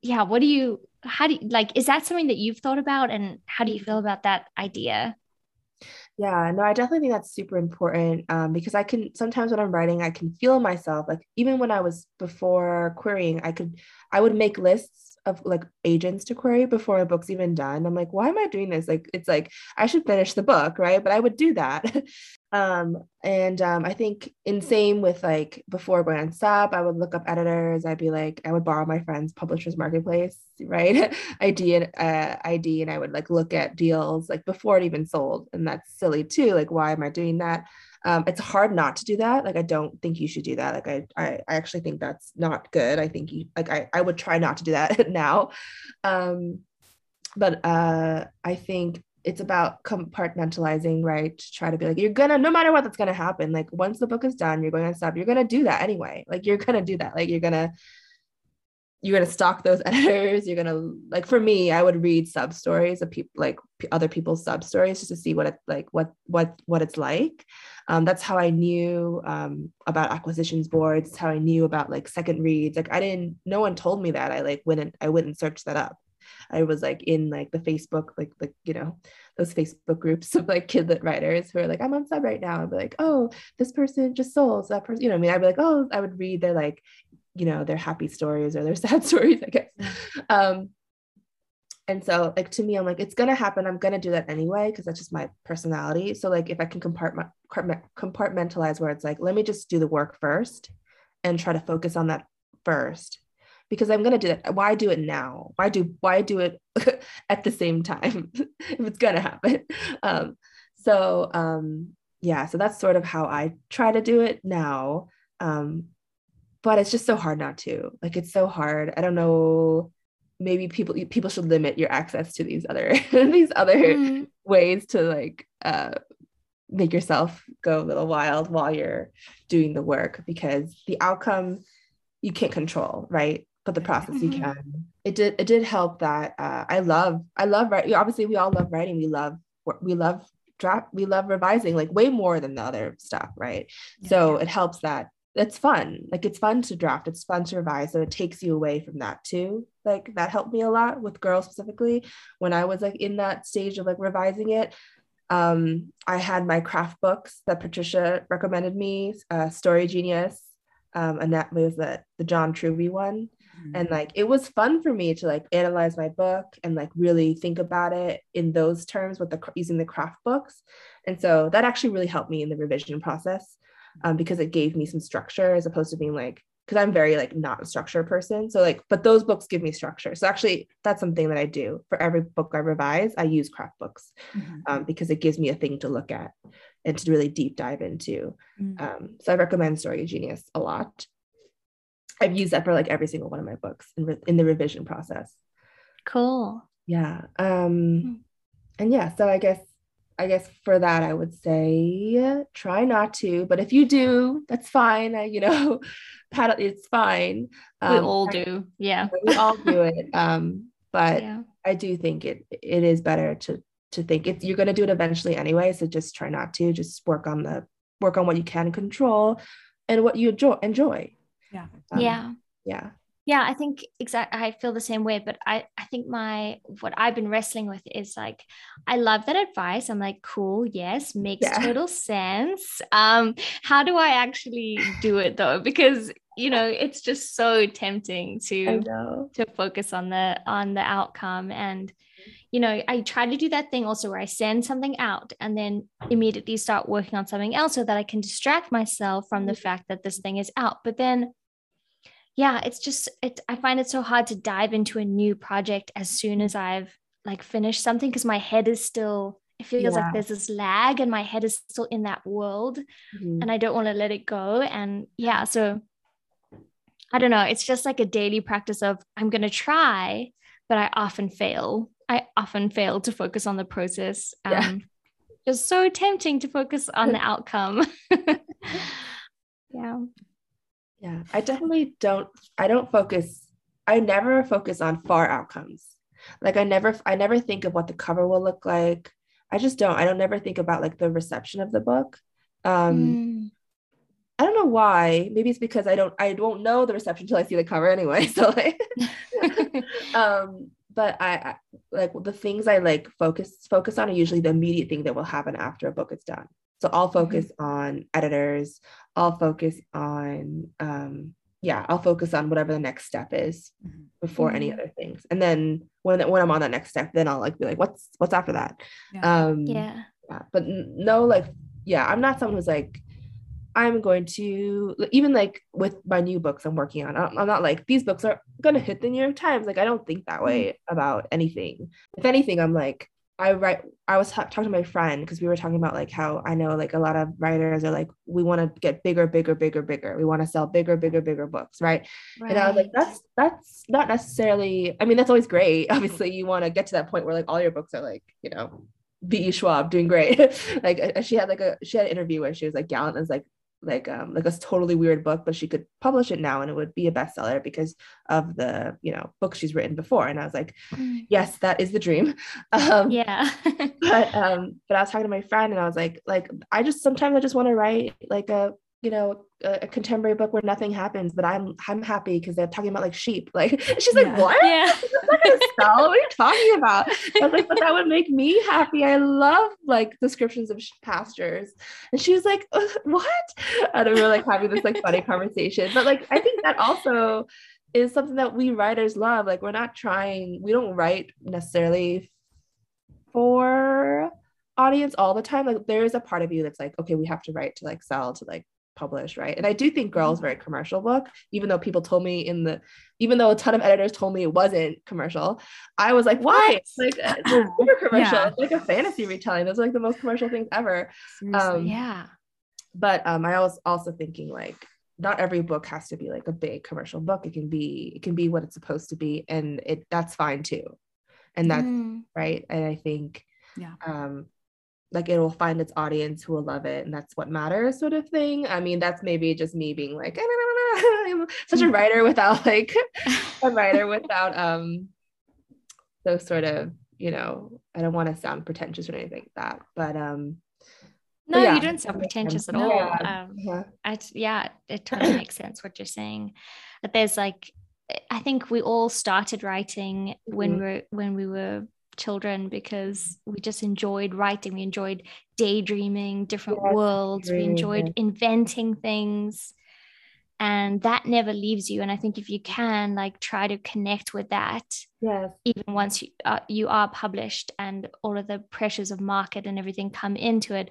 yeah. What do you? How do you like? Is that something that you've thought about, and how do you feel about that idea? Yeah, no, I definitely think that's super important um, because I can sometimes when I'm writing, I can feel myself. Like even when I was before querying, I could, I would make lists of like agents to query before a book's even done. I'm like, why am I doing this? Like, it's like I should finish the book, right? But I would do that. Um, and um, I think in same with like before going on sub, I would look up editors. I'd be like, I would borrow my friend's publisher's marketplace, right? ID and uh, ID, and I would like look at deals like before it even sold. And that's silly too. Like, why am I doing that? Um, it's hard not to do that. Like, I don't think you should do that. Like, I, I, I actually think that's not good. I think you, like, I, I would try not to do that now. Um, but uh, I think it's about compartmentalizing, right? To try to be like, you're gonna, no matter what that's gonna happen, like once the book is done, you're going to stop, you're gonna do that anyway. Like you're gonna do that. Like you're gonna, you're gonna stalk those editors. You're gonna like for me, I would read sub stories of people like other people's sub stories just to see what it like what what what it's like. Um, that's how I knew um, about acquisitions boards. How I knew about like second reads. Like I didn't, no one told me that. I like wouldn't. I wouldn't search that up. I was like in like the Facebook, like like you know, those Facebook groups of like kidlit writers who are like, I'm on sub right now. And be like, oh, this person just sold. So that person, you know, I mean, I'd be like, oh, I would read their like, you know, their happy stories or their sad stories, I guess. Um, and so like to me, I'm like, it's gonna happen. I'm gonna do that anyway, because that's just my personality. So like if I can compartment compartmentalize where it's like, let me just do the work first and try to focus on that first because I'm gonna do that. Why do it now? Why do why do it at the same time if it's gonna happen? Um, so um, yeah, so that's sort of how I try to do it now. Um, but it's just so hard not to. Like it's so hard. I don't know. Maybe people people should limit your access to these other these other mm. ways to like uh, make yourself go a little wild while you're doing the work because the outcome you can't control, right? but the process mm-hmm. you can. It did it did help that uh, I love I love writing. Obviously, we all love writing. We love we love draft. We love revising like way more than the other stuff, right? Yeah, so it helps that it's fun. Like it's fun to draft. It's fun to revise. So it takes you away from that too. Like that helped me a lot with girls specifically when I was like in that stage of like revising it. Um, I had my craft books that Patricia recommended me, uh, Story Genius, um, and that was the the John Truby one mm-hmm. and like it was fun for me to like analyze my book and like really think about it in those terms with the using the craft books and so that actually really helped me in the revision process um, because it gave me some structure as opposed to being like because I'm very like not a structure person. So like, but those books give me structure. So actually, that's something that I do for every book I revise. I use craft books mm-hmm. um, because it gives me a thing to look at and to really deep dive into. Mm-hmm. Um, so I recommend Story Genius a lot. I've used that for like every single one of my books in, re- in the revision process. Cool. Yeah. Um, hmm. and yeah, so I guess I guess for that I would say try not to, but if you do, that's fine. I, you know, paddle, it's fine. Um, we all do. Yeah. We all do it. Um, but yeah. I do think it it is better to to think it's you're going to do it eventually anyway, so just try not to. Just work on the work on what you can control and what you enjoy enjoy yeah um, yeah yeah yeah i think exactly i feel the same way but i i think my what i've been wrestling with is like i love that advice. I'm like cool yes makes yeah. total sense. Um how do i actually do it though? Because you know it's just so tempting to to focus on the on the outcome. And you know i try to do that thing also where i send something out and then immediately start working on something else so that i can distract myself from the mm-hmm. fact that this thing is out. But then yeah, it's just it I find it so hard to dive into a new project as soon as I've like finished something because my head is still it feels yeah. like there's this lag and my head is still in that world mm-hmm. and I don't want to let it go and yeah, so I don't know, it's just like a daily practice of I'm going to try, but I often fail. I often fail to focus on the process. Um, yeah. just so tempting to focus on the outcome. yeah. Yeah. I definitely don't I don't focus I never focus on far outcomes. Like I never I never think of what the cover will look like. I just don't. I don't never think about like the reception of the book. Um mm. I don't know why. Maybe it's because I don't I don't know the reception until I see the cover anyway. So like um but I, I, like the things I like focus focus on are usually the immediate thing that will happen after a book is done. So I'll mm-hmm. focus mm-hmm. on editors. I'll focus on um, yeah, I'll focus on whatever the next step is mm-hmm. before mm-hmm. any other things. And then when when I'm on that next step, then I'll like be like, what's what's after that? Yeah. Um, yeah. yeah. But no, like yeah, I'm not someone who's like I'm going to even like with my new books I'm working on. I'm, not like these books are gonna hit the New York Times. Like I don't think that way mm. about anything. If anything, I'm like I write. I was talking to my friend because we were talking about like how I know like a lot of writers are like we want to get bigger, bigger, bigger, bigger. We want to sell bigger, bigger, bigger books, right? right? And I was like, that's that's not necessarily. I mean, that's always great. Obviously, you want to get to that point where like all your books are like you know V. E. Schwab doing great. like she had like a she had an interview where she was like Gallant is like like um like a totally weird book but she could publish it now and it would be a bestseller because of the you know books she's written before. And i was like mm. yes that is the dream. Um yeah. but um but i was talking to my friend and i was like like i just sometimes i just want to write like a you know a, a, contemporary book where nothing happens but i'm i'm happy because they're talking about like sheep. Like she's like what? Yeah. Sell what are you talking about? I was like but that would make me happy. I love like descriptions of pastures and she was like what? And we were like having this like funny conversation. But like i think that also is something that we writers love. Like we're not trying we don't write necessarily for audience all the time. Like there is a part of you that's like okay we have to write to like sell to like published, right? And I do think Girls very commercial book, even though people told me in the, even though a ton of editors told me it wasn't commercial, I was like, why? Like it's super commercial. Yeah. It's like a fantasy retelling. Those are like the most commercial things ever. Um, yeah. But um, I was also thinking like, not every book has to be like a big commercial book. It can be, it can be what it's supposed to be, and it that's fine too. And that's mm. right. And I think, yeah. Um, like it will find its audience who will love it and that's what matters sort of thing i mean that's maybe just me being like i'm such a writer without like a writer without um those sort of you know i don't want to sound pretentious or anything like that but um no yeah, you don't sound pretentious at all yeah. um yeah. I, yeah it totally makes sense what you're saying that there's like i think we all started writing mm-hmm. when we were when we were children because we just enjoyed writing we enjoyed daydreaming different yes, worlds we enjoyed inventing things and that never leaves you and i think if you can like try to connect with that yes. even once you, uh, you are published and all of the pressures of market and everything come into it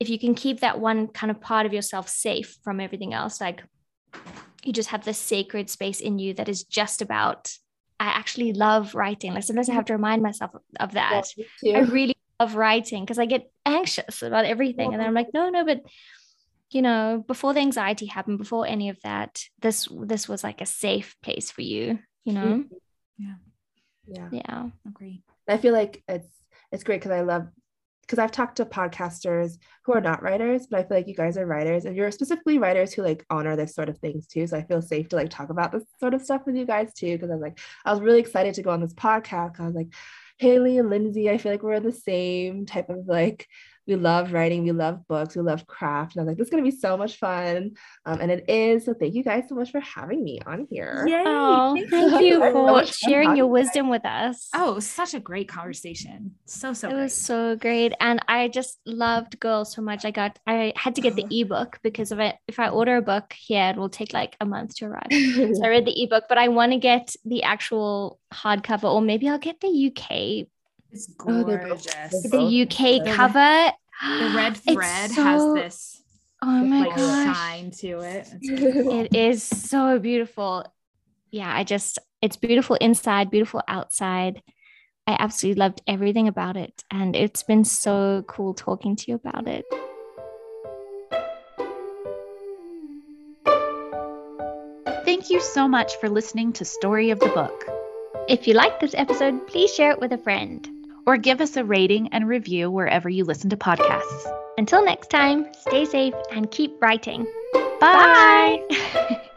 if you can keep that one kind of part of yourself safe from everything else like you just have this sacred space in you that is just about I actually love writing. Like sometimes I mm-hmm. have to remind myself of that. Yeah, I really love writing because I get anxious about everything. And then I'm like, no, no, but you know, before the anxiety happened, before any of that, this this was like a safe place for you, you know? Mm-hmm. Yeah. Yeah. Yeah. Agree. I feel like it's it's great because I love because I've talked to podcasters who are not writers, but I feel like you guys are writers and you're specifically writers who like honor this sort of things too. So I feel safe to like talk about this sort of stuff with you guys too. Cause I was like, I was really excited to go on this podcast. I was like, Hayley and Lindsay, I feel like we're the same type of like we love writing, we love books, we love craft. And I was like, this is going to be so much fun. Um, and it is. So thank you guys so much for having me on here. Yay. Oh, thank you for sharing your wisdom with us. Oh, such a great conversation. So, so It great. was so great. And I just loved Girls so much. I got, I had to get the ebook because of it. If I order a book here, it will take like a month to arrive. so I read the ebook, but I want to get the actual hardcover or maybe I'll get the UK it's oh, gorgeous. Oh, the UK cover. The red thread so, has this oh my like gosh. shine to it. it is so beautiful. Yeah, I just it's beautiful inside, beautiful outside. I absolutely loved everything about it. And it's been so cool talking to you about it. Thank you so much for listening to Story of the Book. If you liked this episode, please share it with a friend or give us a rating and review wherever you listen to podcasts. Until next time, stay safe and keep writing. Bye. Bye.